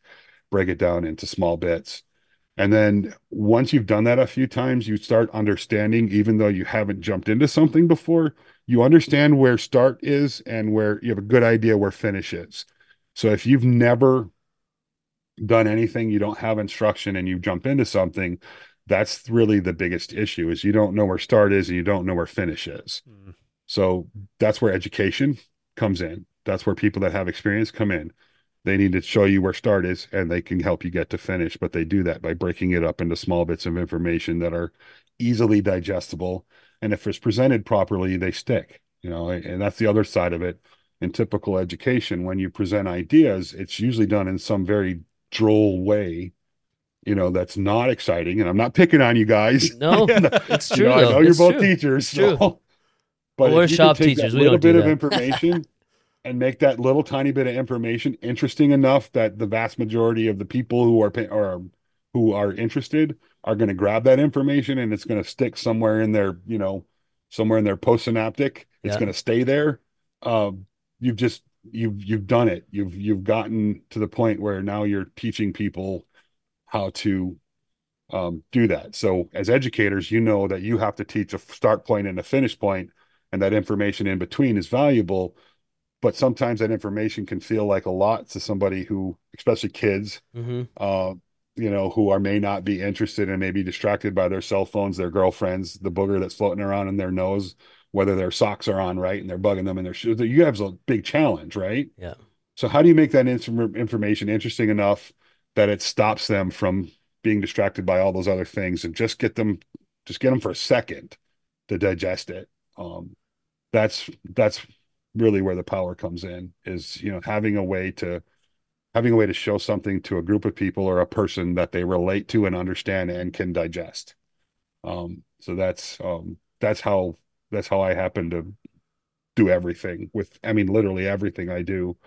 break it down into small bits. And then once you've done that a few times, you start understanding, even though you haven't jumped into something before, you understand where start is and where you have a good idea where finish is. So if you've never done anything, you don't have instruction and you jump into something, that's really the biggest issue is you don't know where start is and you don't know where finish is. Mm. So that's where education comes in. That's where people that have experience come in. They need to show you where start is and they can help you get to finish, but they do that by breaking it up into small bits of information that are easily digestible. And if it's presented properly, they stick, you know, and that's the other side of it. In typical education, when you present ideas, it's usually done in some very droll way, you know, that's not exciting. And I'm not picking on you guys. No, it's You true. know, I know you're both true. teachers. true. But Well, we're shop that teachers. We little don't do bit of information and make that little tiny bit of information interesting enough that the vast majority of the people who are or who are interested are going to grab that information and it's going to stick somewhere in their, you know, somewhere in their postsynaptic. It's Yeah. going to stay there. Um, you've just you've you've done it. You've you've gotten to the point where now you're teaching people how to um, do that. So as educators, you know that you have to teach a start point and a finish point, and that information in between is valuable. But sometimes that information can feel like a lot to somebody who, especially kids, hmm uh, you know, who are may not be interested and may be distracted by their cell phones, their girlfriends, the booger that's floating around in their nose, whether their socks are on right and they're bugging them in their shoes. You have a big challenge, right? Yeah. So how do you make that inform- information interesting enough that it stops them from being distracted by all those other things and just get them, just get them for a second to digest it? Um, that's that's really where the power comes in. Is you know having a way to having a way to show something to a group of people or a person that they relate to and understand and can digest. Um, so that's um, that's how that's how I happen to do everything with. I mean, literally everything I do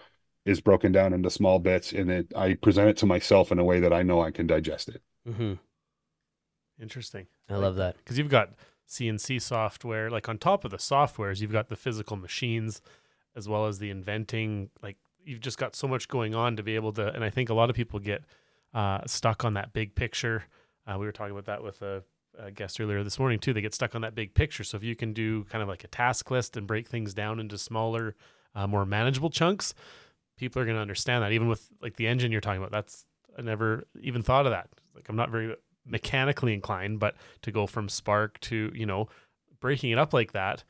is broken down into small bits, and it I present it to myself in a way that I know I can digest it. hmm Interesting. I love that. because you've got CNC software. Like on top of the softwares, you've got the physical machines, as well as the inventing. Like you've just got so much going on to be able to. And I think a lot of people get uh, stuck on that big picture. Uh, we were talking about that with a, a guest earlier this morning too. They get stuck on that big picture. So if you can do kind of like a task list and break things down into smaller, uh, more manageable chunks, people are going to understand that. Even with like the engine you're talking about, that's I never even thought of that. Like I'm not very mechanically inclined, but to go from spark to, you know, breaking it up like that,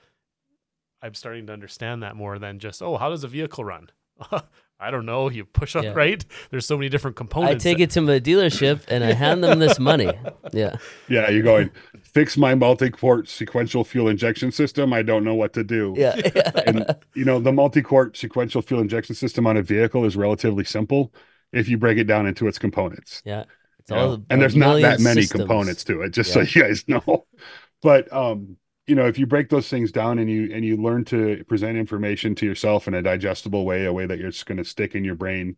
I'm starting to understand that more than just, oh, how does a vehicle run? I don't know. You push up, Yeah. right? There's so many different components. I components. take it to my dealership and I hand them this money. Yeah. Yeah, you're going fix my multiport sequential fuel injection system. I don't know what to do. Yeah. and you know the multiport sequential fuel injection system on a vehicle is relatively simple if you break it down into its components yeah. It's you know? all and there's not that many systems. components to it just Yeah. so you guys know but um you know if you break those things down and you and you learn to present information to yourself in a digestible way a way that it's going to stick in your brain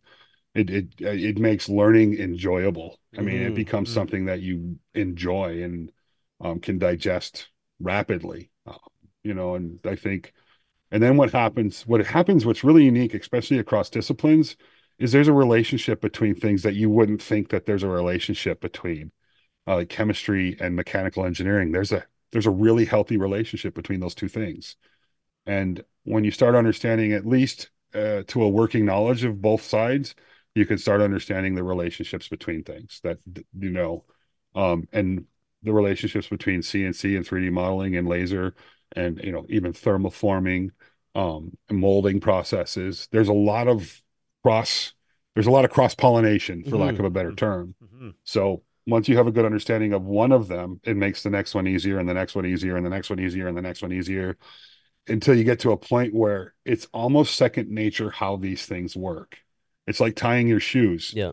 it it it makes learning enjoyable i mean it Mhm. becomes Mhm. something that you enjoy and um, can digest rapidly. Uh, you know, and I think, and then what happens? What happens? What's really unique, especially across disciplines, is there's a relationship between things that you wouldn't think that there's a relationship between, uh, like chemistry and mechanical engineering. There's a there's a really healthy relationship between those two things, and when you start understanding at least uh, to a working knowledge of both sides, you can start understanding the relationships between things that you know, um, and the relationships between CNC and 3D modeling and laser and you know even thermoforming um, and molding processes. There's a lot of cross there's a lot of cross pollination for mm-hmm. lack of a better term. Mm-hmm. So once you have a good understanding of one of them, it makes the next one easier and the next one easier and the next one easier and the next one easier until you get to a point where it's almost second nature how these things work. It's like tying your shoes. Yeah.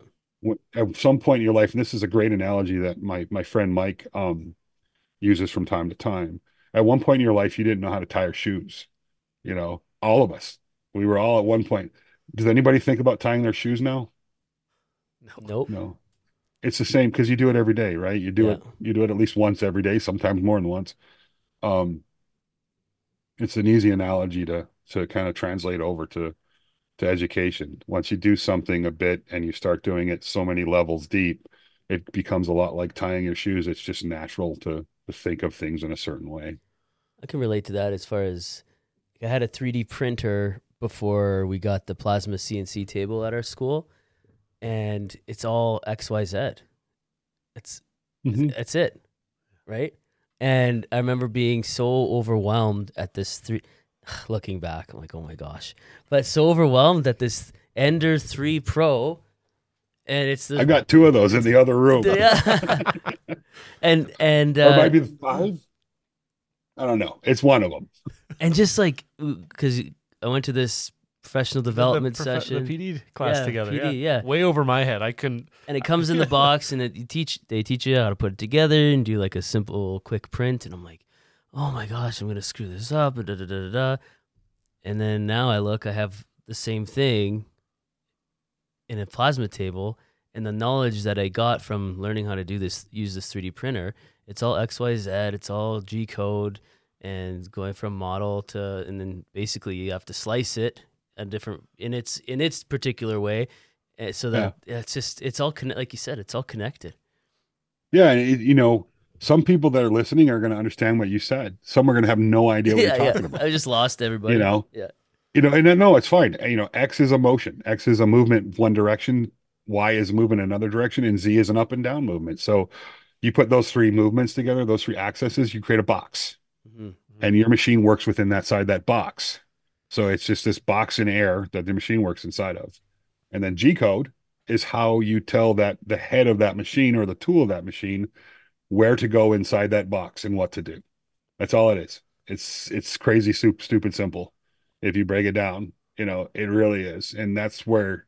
At some point in your life, and this is a great analogy that my my friend Mike um, uses from time to time. At one point in your life, you didn't know how to tie your shoes. You know, all of us, we were all at one point. Does anybody think about tying their shoes now? Nope. No. It's the same because you do it every day, right? You do yeah. it. You do it at least once every day, sometimes more than once. Um, it's an easy analogy to to kind of translate over to to education. Once you do something a bit and you start doing it so many levels deep, it becomes a lot like tying your shoes. It's just natural to, to think of things in a certain way. I can relate to that as far as I had a 3D printer before we got the plasma CNC table at our school, and it's all XYZ. It's mm-hmm. that's it, right? And I remember being so overwhelmed at this three looking back, I'm like, oh my gosh. But so overwhelmed at this Ender 3 Pro, and it's the, I've got two of those in the other room. Yeah. and and uh, or maybe five. I don't know. It's one of them. And just like because I went to this professional development the, the prof- session, the PD class yeah, together. PD, yeah. yeah, way over my head. I couldn't. And it comes in the box, and it, you teach they teach you how to put it together and do like a simple, quick print. And I'm like, oh my gosh, I'm gonna screw this up. Da, da, da, da, da. And then now I look, I have the same thing in a plasma table, and the knowledge that I got from learning how to do this, use this 3D printer, it's all X, Y, Z. It's all G code and going from model to, and then basically you have to slice it a different in its in its particular way, eh, so that yeah. it's just it's all connect. Like you said, it's all connected. Yeah, it, you know, some people that are listening are going to understand what you said. Some are going to have no idea what yeah, you're talking yeah. about. I just lost everybody. You know, yeah. You know, and no, it's fine. You know, X is a motion. X is a movement one direction. Y is moving another direction, and Z is an up and down movement. So, you put those three movements together, those three accesses, you create a box, mm-hmm. and your machine works within that side that box. So it's just this box in air that the machine works inside of, and then G code is how you tell that the head of that machine or the tool of that machine where to go inside that box and what to do. That's all it is. It's it's crazy stupid simple. If you break it down, you know, it really is. And that's where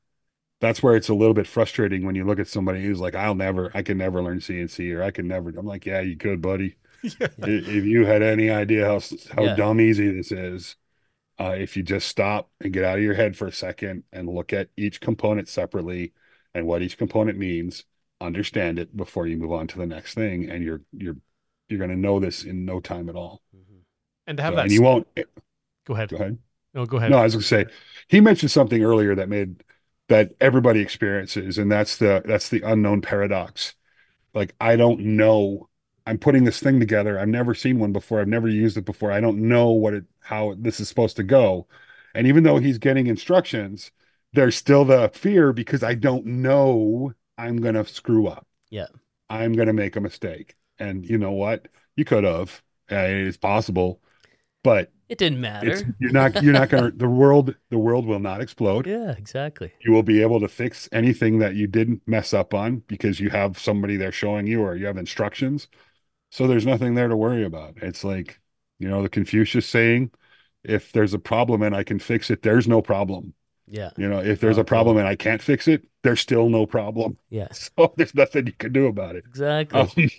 that's where it's a little bit frustrating when you look at somebody who's like, I'll never, I can never learn CNC or I can never. I'm like, yeah, you could, buddy. Yeah. If you had any idea how how yeah. dumb easy this is, uh, if you just stop and get out of your head for a second and look at each component separately and what each component means, understand it before you move on to the next thing and you're you're you're going to know this in no time at all. Mm-hmm. and to have so, that and you won't go ahead. Go ahead. No go ahead. No i was going to say he mentioned something earlier that made that everybody experiences and that's the that's the unknown paradox. Like i don't know i'm putting this thing together i've never seen one before i've never used it before i don't know what it how this is supposed to go and even though he's getting instructions there's still the fear because i don't know I'm going to screw up. Yeah. I'm going to make a mistake. And you know what? You could have. It's possible, but it didn't matter. you're not. You're not going to. The world. The world will not explode. Yeah, exactly. You will be able to fix anything that you didn't mess up on because you have somebody there showing you, or you have instructions. So there's nothing there to worry about. It's like you know the Confucius saying, "If there's a problem and I can fix it, there's no problem." Yeah. You know, if there's a problem and I can't fix it, there's still no problem. Yes. So there's nothing you can do about it. Exactly. Um,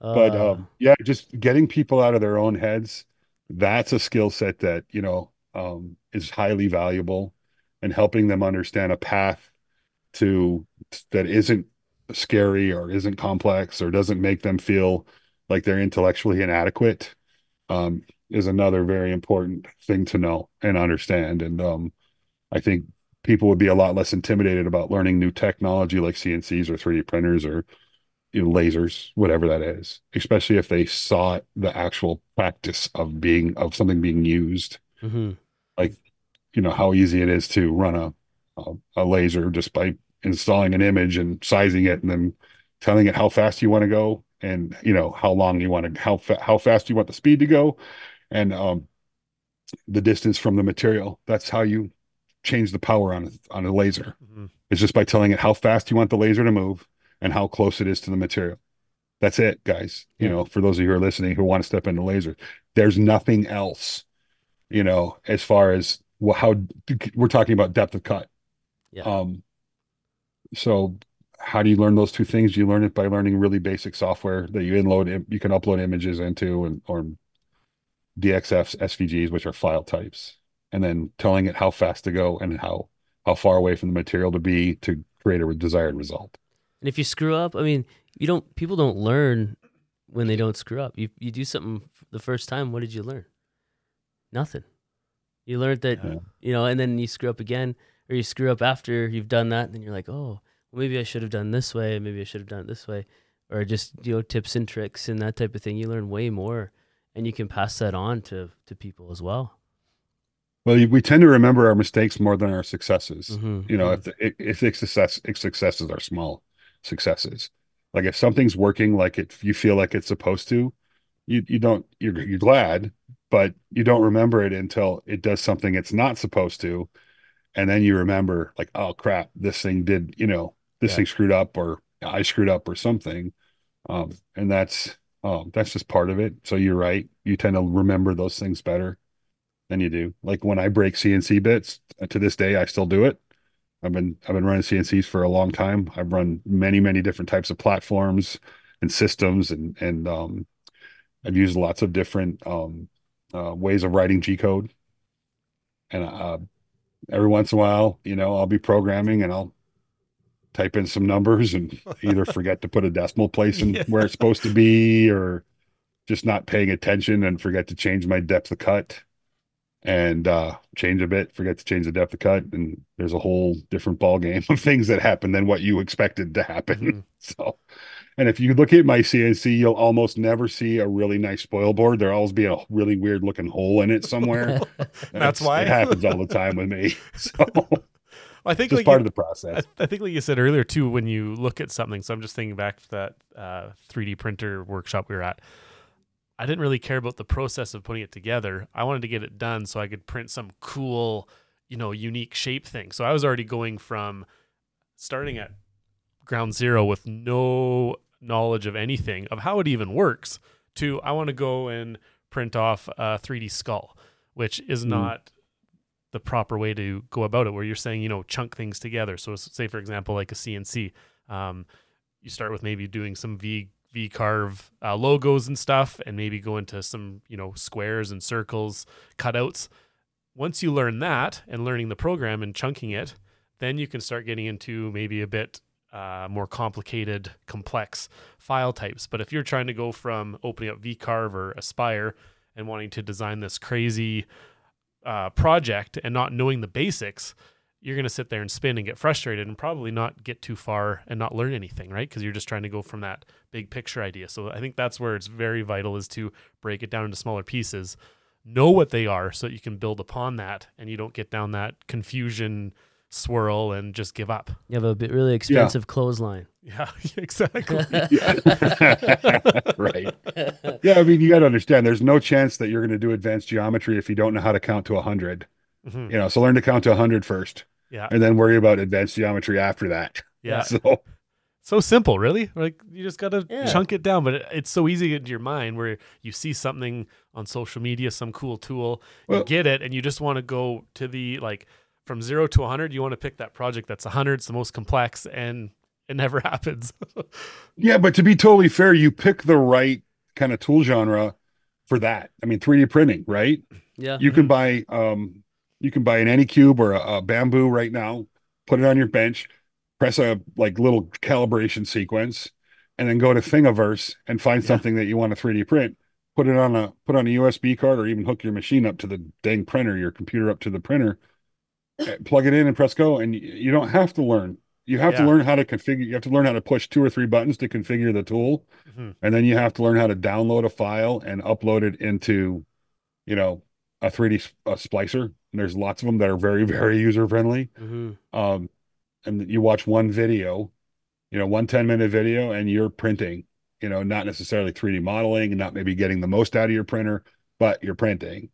but uh, um, yeah, just getting people out of their own heads, that's a skill set that, you know, um, is highly valuable and helping them understand a path to that isn't scary or isn't complex or doesn't make them feel like they're intellectually inadequate um, is another very important thing to know and understand. And um, I think people would be a lot less intimidated about learning new technology like CNCs or 3D printers or you know, lasers, whatever that is, especially if they saw the actual practice of being of something being used. Mm-hmm. Like, you know, how easy it is to run a a, a laser just by installing an image and sizing it and then telling it how fast you want to go and you know how long you want to how fa- how fast you want the speed to go and um the distance from the material that's how you change the power on a, on a laser Mhm. it's just by telling it how fast you want the laser to move and how close it is to the material that's it guys you Yeah. know for those of you who are listening who want to step into laser there's nothing else you know as far as how we're talking about depth of cut Yeah. um so how do you learn those two things? You learn it by learning really basic software that you inload, you can upload images into and or DXFs, SVGs, which are file types, and then telling it how fast to go and how how far away from the material to be to create a desired result. And if you screw up, I mean, you don't. People don't learn when they don't screw up. You you do something the first time. What did you learn? Nothing. You learned that Yeah. you know, and then you screw up again, or you screw up after you've done that, and then you're like, oh, well, maybe I should have done this way. Maybe I should have done it this way, or just you know tips and tricks and that type of thing. You learn way more, and you can pass that on to to people as well. Well, we tend to remember our mistakes more than our successes. Mhm. You know, if the, if the success if successes are small successes, like if something's working like it you feel like it's supposed to, you you don't you're you're glad, but you don't remember it until it does something it's not supposed to, and then you remember like, oh crap, this thing did, you know, this Yeah. thing screwed up or I screwed up or something, um, and that's um that's just part of it. So you're right, you tend to remember those things better than you do. Like when I break CNC bits, uh, to this day I still do it. I've been I've been running CNCs for a long time. I've run many many different types of platforms and systems, and and um, I've used lots of different um, uh, ways of writing G code. And uh, every once in a while, you know, I'll be programming and I'll type in some numbers and either forget to put a decimal place in Yeah. where it's supposed to be, or just not paying attention and forget to change my depth of cut and uh change a bit forget to change the depth of cut and there's a whole different ball game of things that happen than what you expected to happen Mhm. so and if you look at my cnc you'll almost never see a really nice spoil board there'll always be a really weird looking hole in it somewhere That's why? it happens all the time with me so I think just like part you- of the process I, I think like you said earlier too, when you look at something. So I'm just thinking back to that uh, 3D printer workshop we were at. I didn't really care about the process of putting it together. I wanted to get it done so I could print some cool, you know, unique shape thing. So I was already going from starting at ground zero with no knowledge of anything of how it even works to I want to go and print off a 3D skull, which is Mm. not the proper way to go about it where you're saying you know chunk things together. So say for example like a cnc um, you start with maybe doing some v v carve uh, logos and stuff and maybe go into some you know squares and circles cutouts. Once you learn that and learning the program and chunking it then you can start getting into maybe a bit uh, more complicated complex file types. But if you're trying to go from opening up vcarve or aspire and wanting to design this crazy uh, project and not knowing the basics, you're going to sit there and spin and get frustrated and probably not get too far and not learn anything, right? Because you're just trying to go from that big picture idea. So I think that's where it's very vital is to break it down into smaller pieces, know what they are so that you can build upon that and you don't get down that confusion swirl and just give up. You have a bit really expensive clothesline. Yeah, exactly. right yeah i mean you got to understand there's no chance that you're going to do advanced geometry if you don't know how to count to 100 Mhm. you know so learn to count to 100 first Yeah. and then worry about advanced geometry after that Yeah. so so simple really like you just gotta Yeah. chunk it down but it, it's so easy to get into your mind where you see something on social media some cool tool you get it and you just want to go to the like from zero to 100 you want to pick that project that's 100 it's the most complex and it never happens. Yeah but to be totally fair you pick the right kind of tool genre for that. I mean 3d printing right? Yeah. you can buy um you can buy an Anycubic or a, a Bambu right now put it on your bench press a like little calibration sequence and then go to Thingiverse and find Yeah. something that you want to 3D print, put it on a put on a USB card or even hook your machine up to the dang printer, your computer up to the printer, plug it in and press go. And you don't have to learn. You have to learn how to configure. You have to learn how to push two or three buttons to configure the tool, Mhm. and then you have to learn how to download a file and upload it into, you know, a 3D s- a splicer. And there's lots of them that are very very user friendly hmm um, and you watch one video, you know, one 10 minute video, and you're printing, you know, not necessarily 3D modeling and not maybe getting the most out of your printer, but you're printing.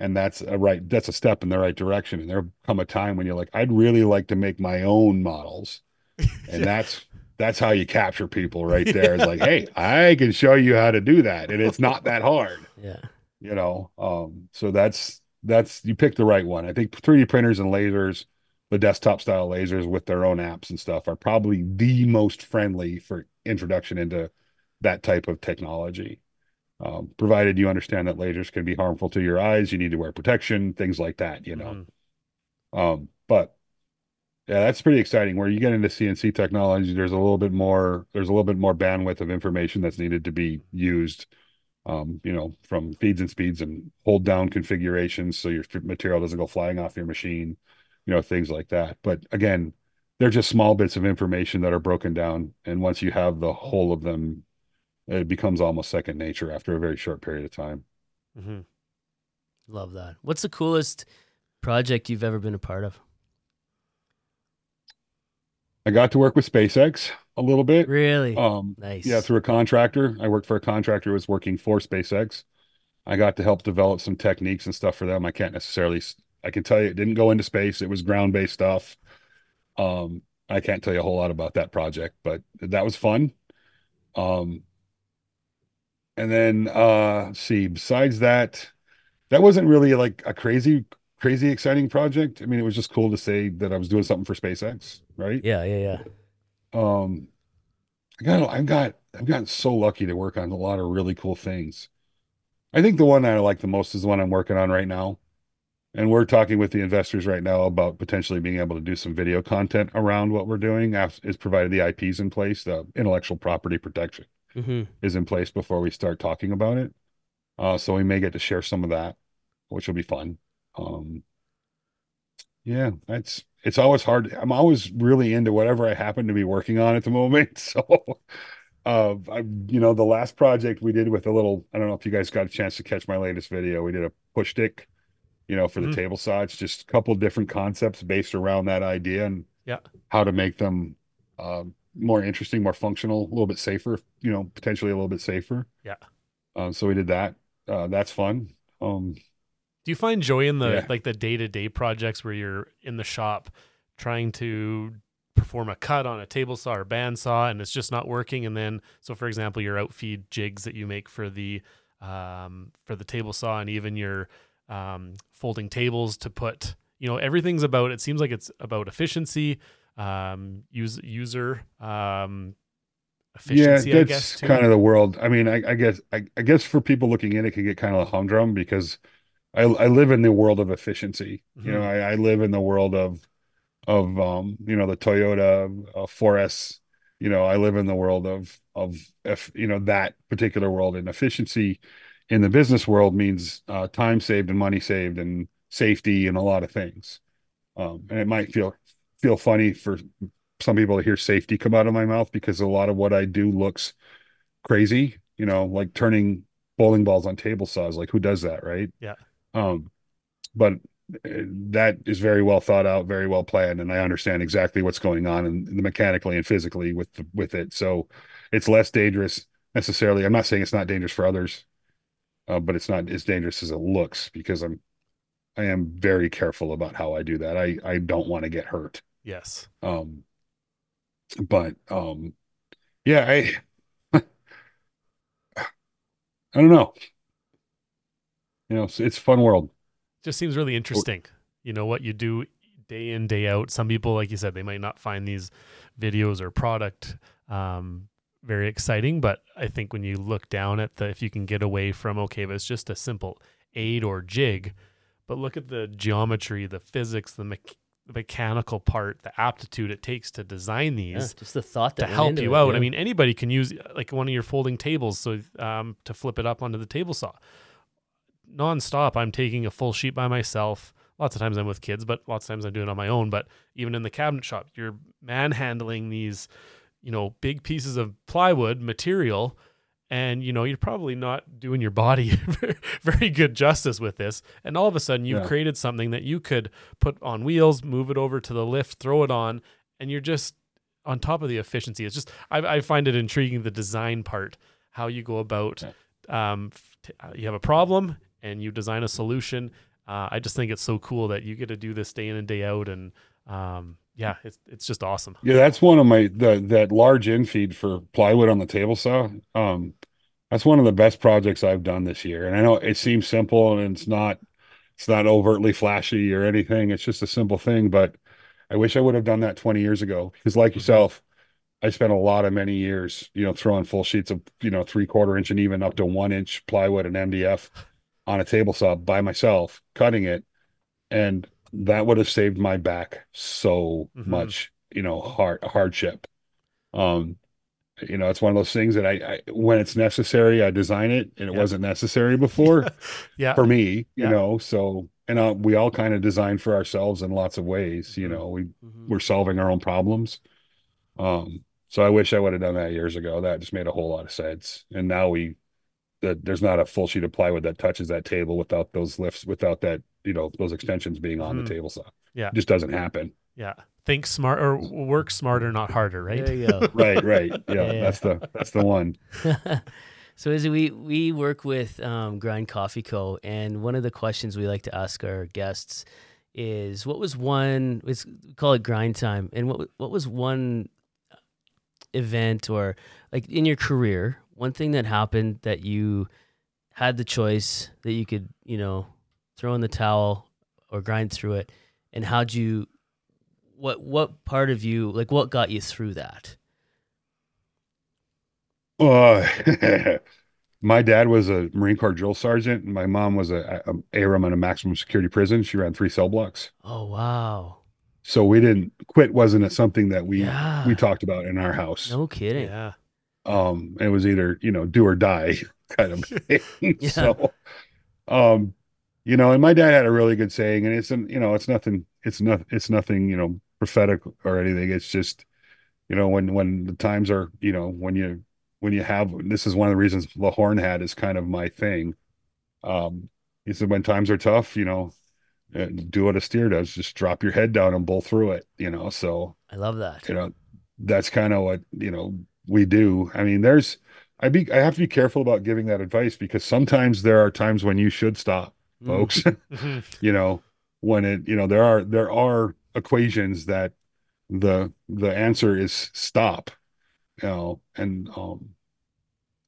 And that's a right, that's a step in the right direction. And there'll come a time when you're like, I'd really like to make my own models. And that's that's how you capture people right there. It's like, hey, I can show you how to do that. And it's not that hard Yeah. you know um so that's that's you pick the right one i think 3d printers and lasers the desktop style lasers with their own apps and stuff are probably the most friendly for introduction into that type of technology um, provided you understand that lasers can be harmful to your eyes you need to wear protection things like that you know Mhm. um, but yeah, that's pretty exciting. Where you get into CNC technology, there's a little bit more, there's a little bit more bandwidth of information that's needed to be used. Um, you know, from feeds and speeds and hold down configurations so your material doesn't go flying off your machine, you know, things like that. But again, they're just small bits of information that are broken down, and once you have the whole of them, it becomes almost second nature after a very short period of time. Mhm. Love that. What's the coolest project you've ever been a part of? I got to work with SpaceX a little bit. Really? Um, nice. Yeah, through a contractor. I worked for a contractor who was working for SpaceX. I got to help develop some techniques and stuff for them. I can't necessarily, I can tell you it didn't go into space. It was ground-based stuff. Um, I can't tell you a whole lot about that project, but that was fun. Um, and then uh, see, besides that, that wasn't really like a crazy, crazy exciting project. I mean, it was just cool to say that I was doing something for SpaceX, right? yeah, yeah, yeah. Um, I got, I've got, I've gotten so lucky to work on a lot of really cool things. I think the one I like the most is the one I'm working on right now. And we're talking with the investors right now about potentially being able to do some video content around what we're doing as is provided the IPs in place, the intellectual property protection hmm is in place before we start talking about it. Uh, so we may get to share some of that, which will be fun. Um, yeah, that's it's always hard. I'm always really into whatever I happen to be working on at the moment. So, uh, I, you know, the last project we did with a little, I don't know if you guys got a chance to catch my latest video. We did a push stick, you know, for the Mhm. table. It's just a couple different concepts based around that idea and Yeah. how to make them um, more interesting, more functional, a little bit safer, you know, potentially a little bit safer. Yeah. Um, so we did that. Uh, that's fun. Um, Do you find joy in the Yeah. like the day to day projects where you're in the shop trying to perform a cut on a table saw or bandsaw and it's just not working? And then, so for example, your outfeed jigs that you make for the um, for the table saw and even your um, folding tables to put, you know, everything's about. It seems like it's about efficiency, um, use user um, efficiency. yeah, I that's kind of the world. I mean, I, I guess, I, I guess for people looking in, it can get kind of a humdrum because I, I live in the world of efficiency. You know, Mhm. I, I live in the world of, of, um, you know, the Toyota uh, 4S. You know, I live in the world of, of, if, you know, that particular world and efficiency in the business world means uh, time saved and money saved and safety and a lot of things. Um, and it might feel feel funny for some people to hear safety come out of my mouth because a lot of what I do looks crazy, you know, like turning bowling balls on table saws. Like who does that, right? Yeah. Um, but uh, that is very well thought out, very well planned, and I understand exactly what's going on and the mechanically and physically with the, with it. So it's less dangerous necessarily. I'm not saying it's not dangerous for others, uh, but it's not as dangerous as it looks because I'm I am very careful about how I do that. I I don't want to get hurt. Yes. Um, but um, yeah, I I don't know. You know, it's, it's fun world. just seems really interesting. You know what you do day in day out. Some people, like you said, they might not find these videos or product um, very exciting, but I think when you look down at the, if you can get away from okay, if it's just a simple aid or jig, but look at the geometry, the physics, the mech- mechanical part, the aptitude it takes to design Yeah, these just the thought to help you it, out. yeah. I mean, anybody can use like one of your folding tables so um, to flip it up onto the table saw. Nonstop, I'm taking a full sheet by myself. Lots of times I'm with kids, but lots of times I'm doing it on my own. But even in the cabinet shop, you're manhandling these, you know, big pieces of plywood material, and you know you're probably not doing your body very good justice with this. And all of a sudden, you've Yeah. created something that you could put on wheels, move it over to the lift, throw it on, and you're just on top of the efficiency. It's just I, I find it intriguing the design part, how you go about. Um, t- uh, you have a problem and you design a solution. Uh, I just think it's so cool that you get to do this day in and day out, and um, yeah, it's it's just awesome. Yeah, that's one of my the that large infeed for plywood on the table saw. Um, that's one of the best projects I've done this year. And I know it seems simple and it's not it's not overtly flashy or anything. It's just a simple thing, but I wish I would have done that 20 years ago because like yourself, I spent a lot of many years, you know, throwing full sheets of, you know, three quarter inch and even up to one inch plywood and MDF on a table saw by myself, cutting it. And that would have saved my back so Mhm. much, you know, hard hardship. Um, you know, it's one of those things that I, I when it's necessary, I design it, and it Yeah. wasn't necessary before Yeah, for me, you Yeah. know. So, and uh, we all kind of design for ourselves in lots of ways. You Mhm. know, we Mhm. we're solving our own problems. Um, so I wish I would have done that years ago. That just made a whole lot of sense. And now we, that there's not a full sheet of plywood that touches that table without those lifts, without that, you know, those extensions being on Mhm. the table saw. Yeah. It just doesn't happen. yeah. Think smart or work smarter, not harder, right? There you go. Right, right. Yeah, Yeah. that's the that's the one. so as we we work with um, Grind Coffee Co. and one of the questions we like to ask our guests is what was one let's call it grind time and what what was one event or like in your career one thing that happened that you had the choice that you could you know throw in the towel or grind through it and how'd you what what part of you like what got you through that Uh, my dad was a Marine Corps drill sergeant, and my mom was a, a ARM in a maximum security prison. She ran three cell blocks, oh wow so we didn't quit. wasn't it something that we yeah we talked about in our house. no kidding Yeah. Um, it was either you know do or die kind of thing. Yeah. So, um, you know, and my dad had a really good saying, and it's you know, it's nothing, it's not, it's nothing, you know, prophetic or anything. It's just, you know, when when the times are, you know, when you when you have this is one of the reasons the horn hat is kind of my thing. Um, he said when times are tough, you know, uh, do what a steer does, just drop your head down and bull through it, you know. So I love that. you know that's kind of what you know we do i mean there's i be i have to be careful about giving that advice because sometimes there are times when you should stop Mm. folks Mhm. you know when it you know there are there are equations that the the answer is stop you know and um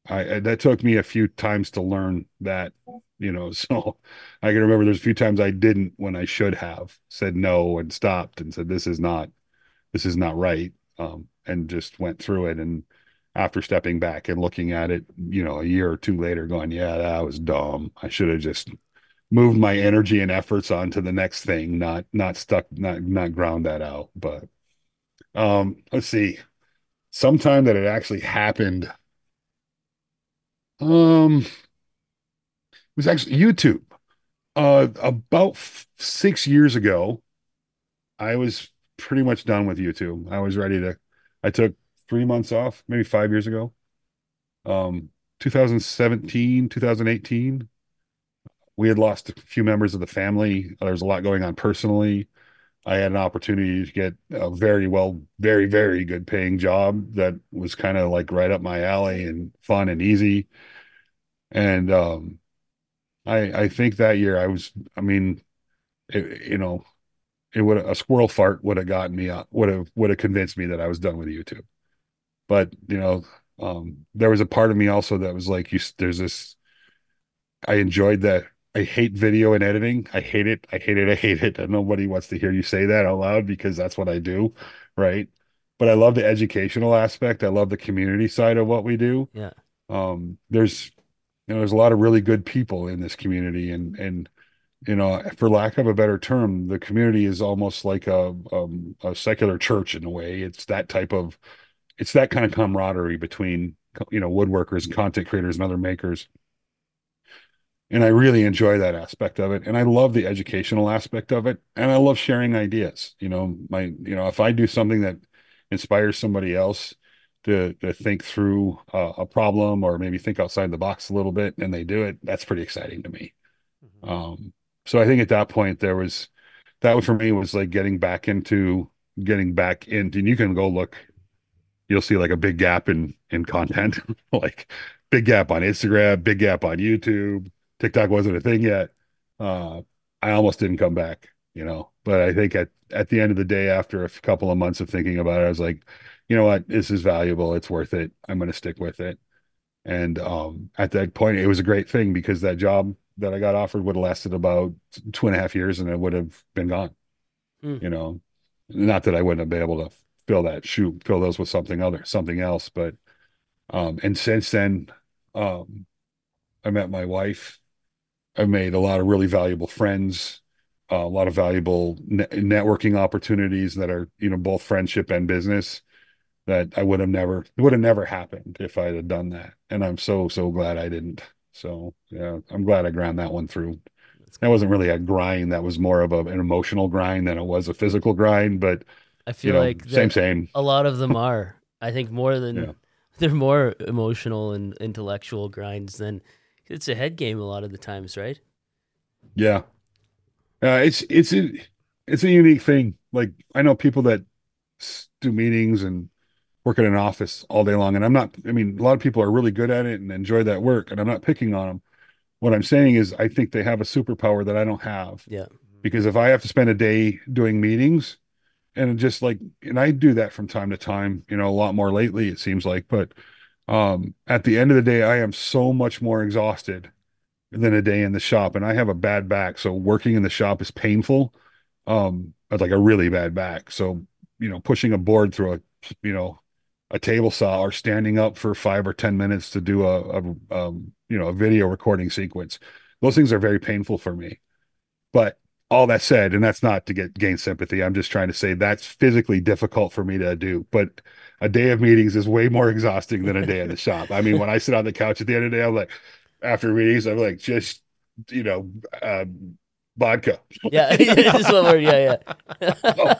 I, I that took me a few times to learn that you know so i can remember there's a few times i didn't when i should have said no and stopped and said this is not this is not right um and just went through it. And after stepping back and looking at it you know a year or two later going yeah that was dumb. I should have just moved my energy and efforts on to the next thing not not stuck not not ground that out. But um let's see. Sometime that it actually happened um it was actually youtube. Uh about f- six years ago i was pretty much done with youtube. I was ready to i took three months off maybe five years ago. Um 2017 2018 we had lost a few members of the family. There was a lot going on personally. I had an opportunity to get a very well very very good paying job that was kind of like right up my alley and fun and easy. And um i i think that year i was i mean it, you know it would a squirrel fart would have gotten me out would have would have convinced me that i was done with youtube. But you know um there was a part of me also that was like you there's this i enjoyed that. I hate video and editing. I hate it. I hate it. I hate it. And nobody wants to hear you say that out loud because that's what i do right? But i love the educational aspect. I love the community side of what we do. Yeah. um there's you know there's a lot of really good people in this community and and you know, for lack of a better term, the community is almost like a, um, a secular church in a way. It's that type of, it's that kind of camaraderie between, you know, woodworkers and content creators and other makers. And I really enjoy that aspect of it. And I love the educational aspect of it. And I love sharing ideas. You know, my, you know, if I do something that inspires somebody else to, to think through uh, a problem or maybe think outside the box a little bit and they do it, that's pretty exciting to me. Mm-hmm. Um, so I think at that point there was that for me was like getting back into getting back into and you can go look you'll see like a big gap in in content like big gap on Instagram, big gap on YouTube. TikTok wasn't a thing yet. Uh I almost didn't come back, you know. But I think at at the end of the day after a couple of months of thinking about it, I was like, you know what, this is valuable. It's worth it. I'm going to stick with it. And um at that point it was a great thing because that job that I got offered would have lasted about two and a half years and it would have been gone. Mm. You know, not that I wouldn't have been able to fill that shoe, fill those with something other, something else. But, um, and since then, um, I met my wife. I made a lot of really valuable friends, uh, a lot of valuable ne- networking opportunities that are, you know, both friendship and business that I would have never, it would have never happened if I had done that. And I'm so, so glad I didn't. So yeah, I'm glad I ground that one through. That wasn't really a grind. That was more of a, an emotional grind than it was a physical grind. But I feel you know, like same, same. A lot of them are. I think more than yeah. they're more emotional and intellectual grinds than it's a head game a lot of the times, right? Yeah, uh, it's it's a it's a unique thing. Like I know people that do meetings and work in an office all day long. And I'm not, I mean, a lot of people are really good at it and enjoy that work, and I'm not picking on them. What I'm saying is, I think they have a superpower that I don't have. Yeah. Because if I have to spend a day doing meetings, and just like, and I do that from time to time, you know, a lot more lately, it seems like, but um, at the end of the day, I am so much more exhausted than a day in the shop. And I have a bad back. So working in the shop is painful. Um, like a really bad back. So, you know, pushing a board through a, you know, a table saw or standing up for five or ten minutes to do a, a um, you know a video recording sequence. Those things are very painful for me. But all that said and that's not to get gain sympathy i'm just trying to say that's physically difficult for me to do. But a day of meetings is way more exhausting than a day in the shop. I mean when i sit on the couch at the end of the day i'm like after meetings i'm like just you know um, vodka. Yeah this one word yeah yeah. Oh,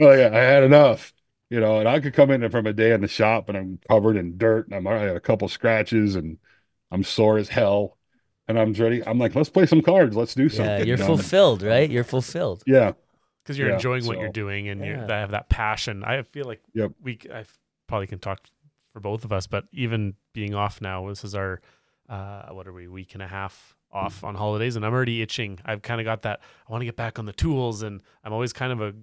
oh yeah i had enough you know, and I could come in from a day in the shop and I'm covered in dirt and I'm I have a couple scratches and I'm sore as hell. And I'm ready. I'm like, let's play some cards. Let's do something. Yeah, you're you know? fulfilled, right? You're fulfilled. Yeah. Because you're yeah, enjoying what so, you're doing and yeah. you have that passion. I feel like yep. we, I probably can talk for both of us, but even being off now, this is our, uh, what are we, week and a half off on holidays and I'm already itching. I've kind of got that, I want to get back on the tools and I'm always kind of a,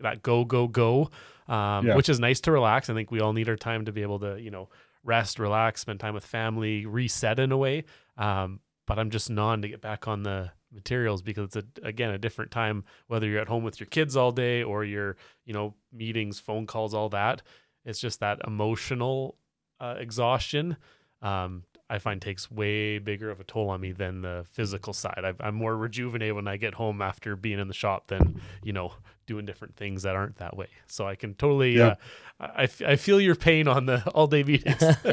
that go, go, go um, yeah. which is nice to relax. I think we all need our time to be able to, you know, rest, relax, spend time with family, reset in a way. Um, but I'm just non to get back on the materials because it's a, again a different time whether you're at home with your kids all day or you're you know meetings phone calls all that it's just that emotional uh, exhaustion um, I find takes way bigger of a toll on me than the physical side. i am more rejuvenated when I get home after being in the shop than you know doing different things that aren't that way. So I can totally, yeah. uh, I, I feel your pain on the all day meetings.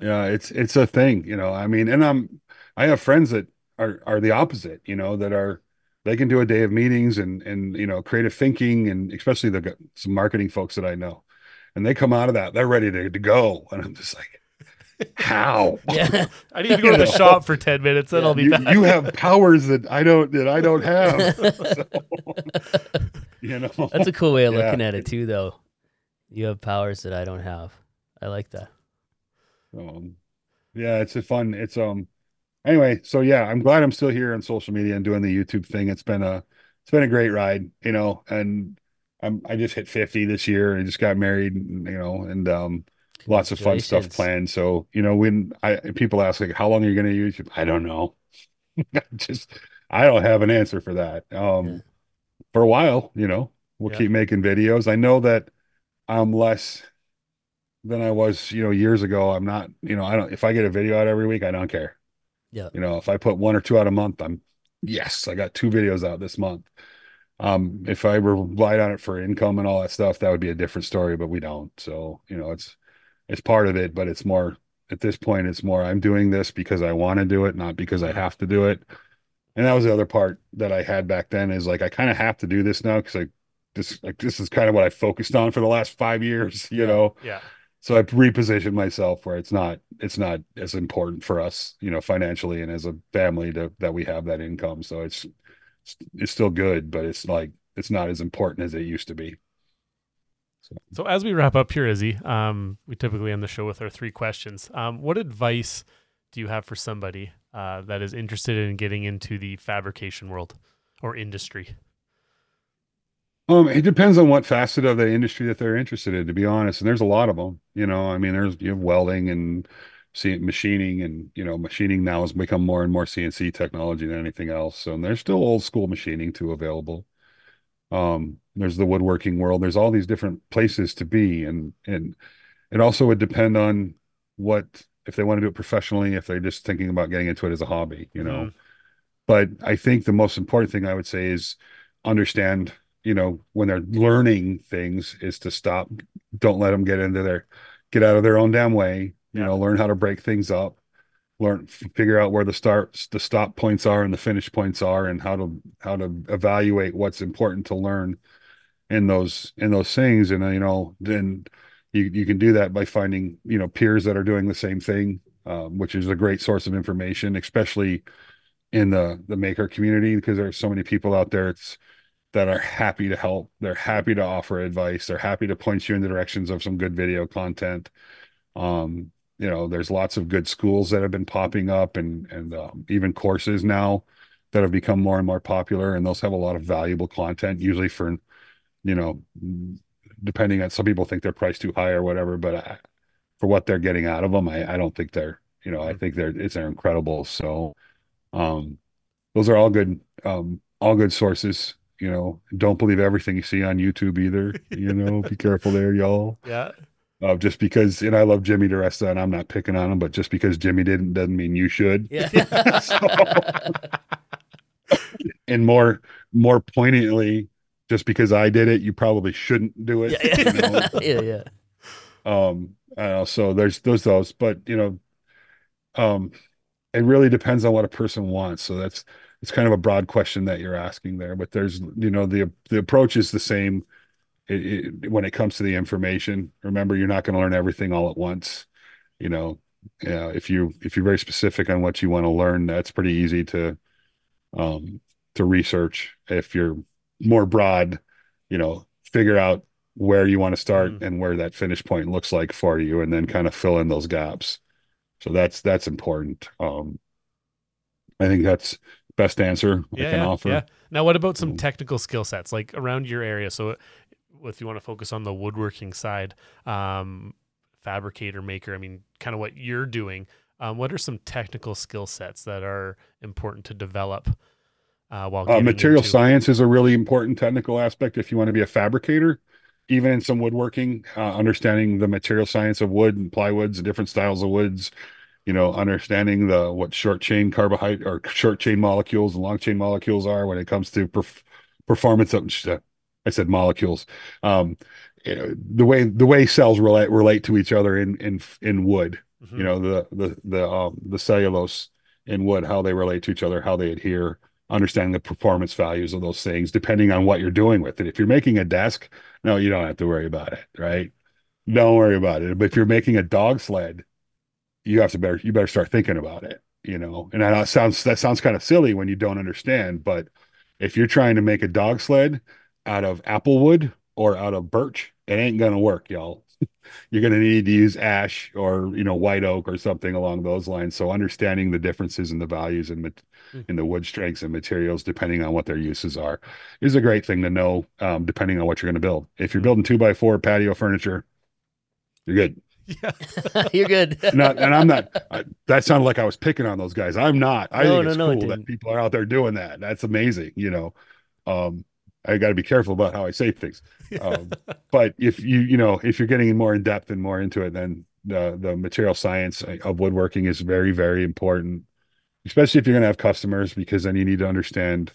yeah, it's it's a thing, you know. I mean, and I'm I have friends that are are the opposite, you know, that are they can do a day of meetings and and you know creative thinking and especially the some marketing folks that I know, and they come out of that they're ready to, to go, and I'm just like how? Yeah. I need to go to the shop for 10 minutes, then yeah. I'll be you, back. You have powers that I don't that I don't have. so, you know. That's a cool way of yeah. looking at it too though. You have powers that I don't have. I like that. Um yeah, it's a fun it's um anyway, so yeah, I'm glad I'm still here on social media and doing the YouTube thing. It's been a it's been a great ride, you know, and I'm I just hit 50 this year and just got married, you know, and um lots of fun stuff planned. So, you know, when I people ask like how long are you going to use I don't know. Just I don't have an answer for that. Um yeah. for a while, you know, we'll yeah. keep making videos. I know that I'm less than I was, you know, years ago. I'm not, you know, I don't if I get a video out every week, I don't care. Yeah. You know, if I put one or two out a month, I'm yes, I got two videos out this month. Um, if I relied on it for income and all that stuff, that would be a different story, but we don't. So, you know, it's it's part of it, but it's more at this point, it's more I'm doing this because I want to do it, not because I have to do it. And that was the other part that I had back then is like I kind of have to do this now because I this like this is kind of what I focused on for the last five years, you yeah. know. Yeah. So I've repositioned myself where it's not it's not as important for us, you know, financially and as a family to that we have that income. So it's it's still good, but it's like it's not as important as it used to be. So, so as we wrap up here, Izzy, um, we typically end the show with our three questions. Um, what advice do you have for somebody uh, that is interested in getting into the fabrication world or industry? Um, it depends on what facet of the industry that they're interested in, to be honest. And there's a lot of them, you know, I mean, there's you have welding and see machining and, you know, machining now has become more and more CNC technology than anything else. So there's still old school machining too available. Um, there's the woodworking world. There's all these different places to be. And, and it also would depend on what, if they want to do it professionally, if they're just thinking about getting into it as a hobby, you know. Mhm. But I think the most important thing I would say is understand you know when they're learning things is to stop don't let them get into their get out of their own damn way you Yeah. know learn how to break things up learn figure out where the start the stop points are and the finish points are and how to how to evaluate what's important to learn in those in those things and uh, you know then you you can do that by finding you know peers that are doing the same thing um, which is a great source of information especially in the the maker community because there's so many people out there it's that are happy to help. They're happy to offer advice. They're happy to point you in the directions of some good video content. Um, you know, there's lots of good schools that have been popping up and and um, even courses now that have become more and more popular, and those have a lot of valuable content, usually for, you know, depending on some people think they're priced too high or whatever, but I, for what they're getting out of them, I, I don't think they're, you know, I Mhm. think they're it's they're incredible. So, um, those are all good, um, all good sources. You know, don't believe everything you see on YouTube either. You know, be careful there, y'all. Yeah. Uh, just because, and I love Jimmy DeResta, and I'm not picking on him, but just because Jimmy didn't doesn't mean you should. Yeah. And more, more poignantly, just because I did it, you probably shouldn't do it. yeah, you know? yeah, yeah. um know, so there's there's those but you know um it really depends on what a person wants so that's it's kind of a broad question that you're asking there but there's you know the the approach is the same it, it, when it comes to the information remember you're not going to learn everything all at once you know yeah if you if you're very specific on what you want to learn that's pretty easy to um to research if you're more broad you know figure out where you want to start Mm. and where that finish point looks like for you and then kind of fill in those gaps so that's that's important um i think that's best answer i can yeah, offer yeah. Now, what about some Mm. technical skill sets like around your area? So, if you want to focus on the woodworking side, um, fabricator, maker, I mean, kind of what you're doing. Um, what are some technical skill sets that are important to develop uh, while uh, material into- science is a really important technical aspect if you want to be a fabricator even in some woodworking uh, understanding the material science of wood and plywoods and different styles of woods you know understanding the what short chain carbohydrate or short chain molecules and long chain molecules are when it comes to perf- performance of i said molecules. Um you know, the way the way cells relate relate to each other in in in wood Mhm. you know the the the um the cellulose in wood how they relate to each other how they adhere understanding the performance values of those things depending on what you're doing with it. If you're making a desk no you don't have to worry about it right? Don't worry about it. But if you're making a dog sled you have to better you better start thinking about it you know? And that sounds that sounds kind of silly when you don't understand but if you're trying to make a dog sled out of applewood or out of birch. It ain't gonna work y'all. You're going to need to use ash or you know white oak or something along those lines. So understanding the differences in the values in, mat- Mhm. in the wood strengths and materials depending on what their uses are is a great thing to know um, depending on what you're going to build. If you're Mhm. building two by four patio furniture you're good. Yeah. You're good. not, and i'm not I, that sounded like i was picking on those guys. I'm not. I No, think no, it's no, it cool that people are out there doing that. That's amazing you know? Um i got to be careful about how i say things. Um, but if you you know if you're getting more in depth and more into it then the the material science of woodworking is very very important especially if you're going to have customers, because then you need to understand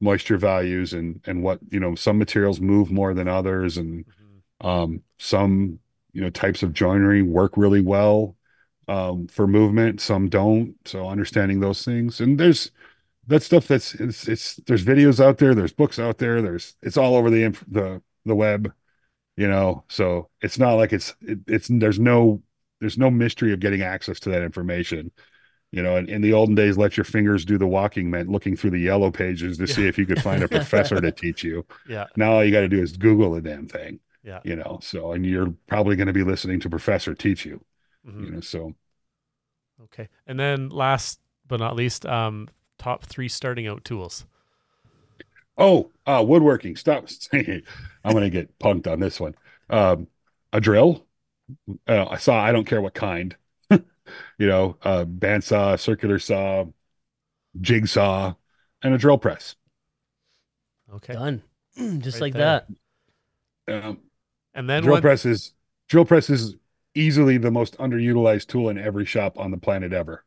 moisture values and and what you know some materials move more than others and um, some you know types of joinery work really well um, for movement some don't. So understanding those things and there's that stuff that's it's, it's there's videos out there there's books out there there's it's all over the inf- the the web you know so it's not like it's it, it's there's no there's no mystery of getting access to that information you know in, in the olden days let your fingers do the walking meant looking through the yellow pages to see if you could find a professor to teach you Yeah. now all you got to do is google the damn thing Yeah. you know so and you're probably going to be listening to professor teach you Mhm. you know so Okay. And then last but not least, um, top three starting out tools. oh uh woodworking stop saying i'm going to get punked on this one um a drill uh, i saw i don't care what kind you know uh bandsaw circular saw jigsaw and a drill press Okay. Done. Just Right like there. that. um, And then drill what? press is drill press is easily the most underutilized tool in every shop on the planet ever.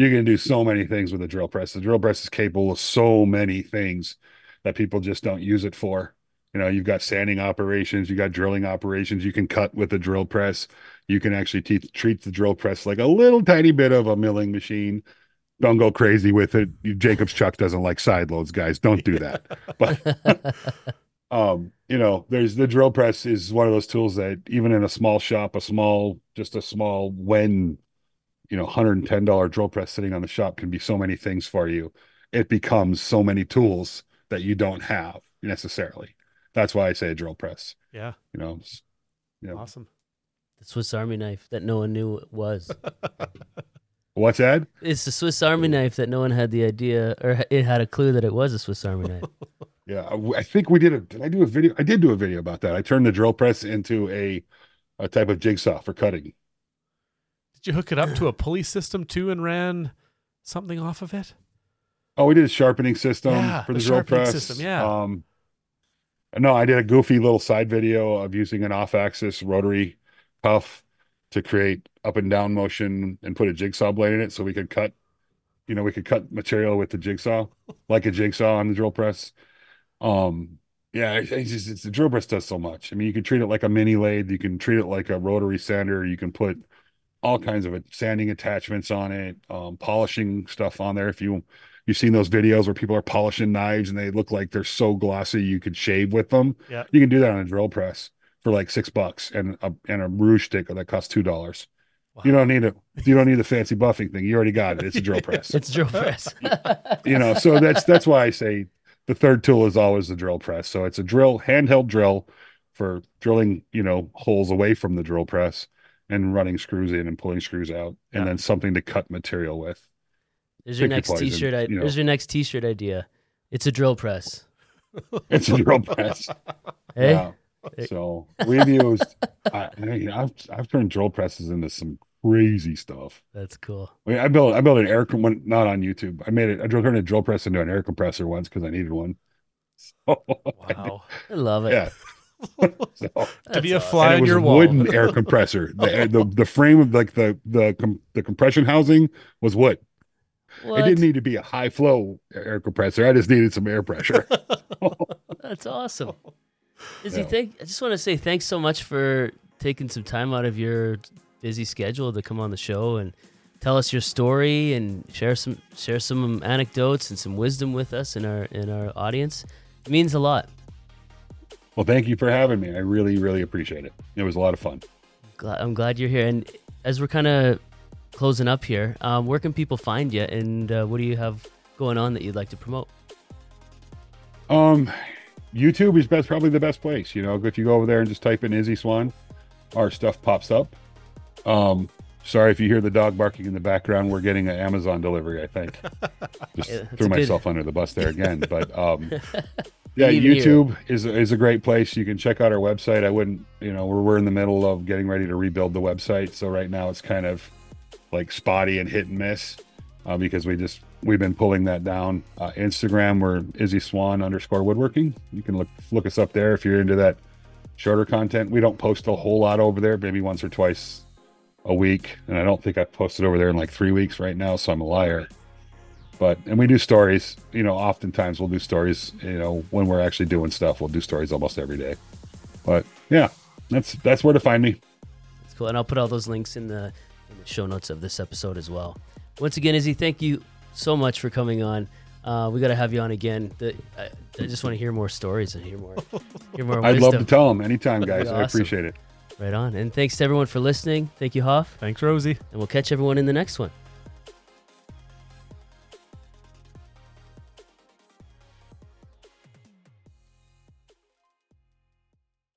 You can do so many things with a drill press. The drill press is capable of so many things that people just don't use it for. You know, you've got sanding operations, you got drilling operations. You can cut with a drill press. You can actually te- treat the drill press like a little tiny bit of a milling machine. Don't go crazy with it. Jacob's Chuck doesn't like side loads, guys. Don't do that. But um you know there's the drill press is one of those tools that even in a small shop a small just a small when you know $110 drill press sitting on the shop can be so many things for you it becomes so many tools that you don't have necessarily that's why i say a drill press Yeah. you know Yeah. Awesome. the Swiss Army knife that no one knew it was. what's that it's the Swiss Army knife that no one had the idea or it had a clue that it was a Swiss Army knife. yeah I, I think we did a did i do a video i did do a video about that i turned the drill press into a a type of jigsaw for cutting Did you hook it up to a pulley system too and ran something off of it? Oh, we did a sharpening system Yeah, for the the, drill press. system, yeah. Um, no, I did a goofy little side video of using an off-axis rotary cuff to create up and down motion and put a jigsaw blade in it, so we could cut. You know, we could cut material with the jigsaw, like a jigsaw on the drill press. Um, yeah, it- it's just it's, the drill press does so much. I mean, you can treat it like a mini lathe. You can treat it like a rotary sander. You can put all kinds of sanding attachments on it, um, polishing stuff on there. If you you've seen those videos where people are polishing knives and they look like they're so glossy you could shave with them. Yeah. You can do that on a drill press for like six bucks and a and a rouge stick that costs two dollars. You don't need a you don't need the fancy buffing thing. You already got it. It's a drill press. It's a drill press. you know, so that's that's why I say the third tool is always the drill press. So it's a drill handheld drill for drilling, you know, holes away from the drill press and running screws in and pulling screws out, and Yeah. then something to cut material with. There's your Pick your next poison, t-shirt. I- you know. There's your next t-shirt idea. It's a drill press. It's a drill press. Hey, eh? Yeah. So we've used. I, I mean, I've I've turned drill presses into some crazy stuff. that's cool. I, mean, I built I built an air com- one not on YouTube. I made it. I turned a drill press into an air compressor once because I needed one. So, Wow. I love it. yeah. So, to be a That's awesome. fly and on it was your wall. wooden air compressor. The, the the frame of like the the com- the compression housing was wood. What? It didn't need to be a high flow air compressor. I just needed some air pressure. That's awesome. Izzy, Yeah. thank, I just want to say thanks so much for taking some time out of your busy schedule to come on the show and tell us your story and share some share some anecdotes and some wisdom with us and our in our audience. It means a lot. Well, thank you for having me. I really really appreciate it. It was a lot of fun. Glad, I'm glad you're here. And as we're kind of closing up here, um, where can people find you and uh, what do you have going on that you'd like to promote? Um, YouTube is best probably the best place. You know, if you go over there and just type in Izzy Swan, our stuff pops up. Um, sorry if you hear the dog barking in the background. We're getting an Amazon delivery. I think just Yeah, threw a good- myself under the bus there again. But um, yeah, Didn't even hear YouTube is is a great place. You can check out our website. I wouldn't, you know, we're we're in the middle of getting ready to rebuild the website, so right now it's kind of like spotty and hit and miss uh, because we just we've been pulling that down. Uh, Instagram, we're Izzy Swan underscore woodworking. You can look look us up there if you're into that shorter content. We don't post a whole lot over there, maybe once or twice a week, and I don't think I've posted over there in like three weeks right now, so I'm a liar. But and we do stories. You know, oftentimes we'll do stories. You know, when we're actually doing stuff, we'll do stories almost every day. But yeah, that's that's where to find me. That's cool, and I'll put all those links in the in the show notes of this episode as well. Once again, Izzy, thank you so much for coming on. Uh, we got to have you on again. The, I, I just want to hear more stories and hear more. Hear more. I'd love to tell them anytime, That'd be guys. I appreciate it. Right on. And thanks to everyone for listening. Thank you, Hoff. Thanks, Rosie. And we'll catch everyone in the next one.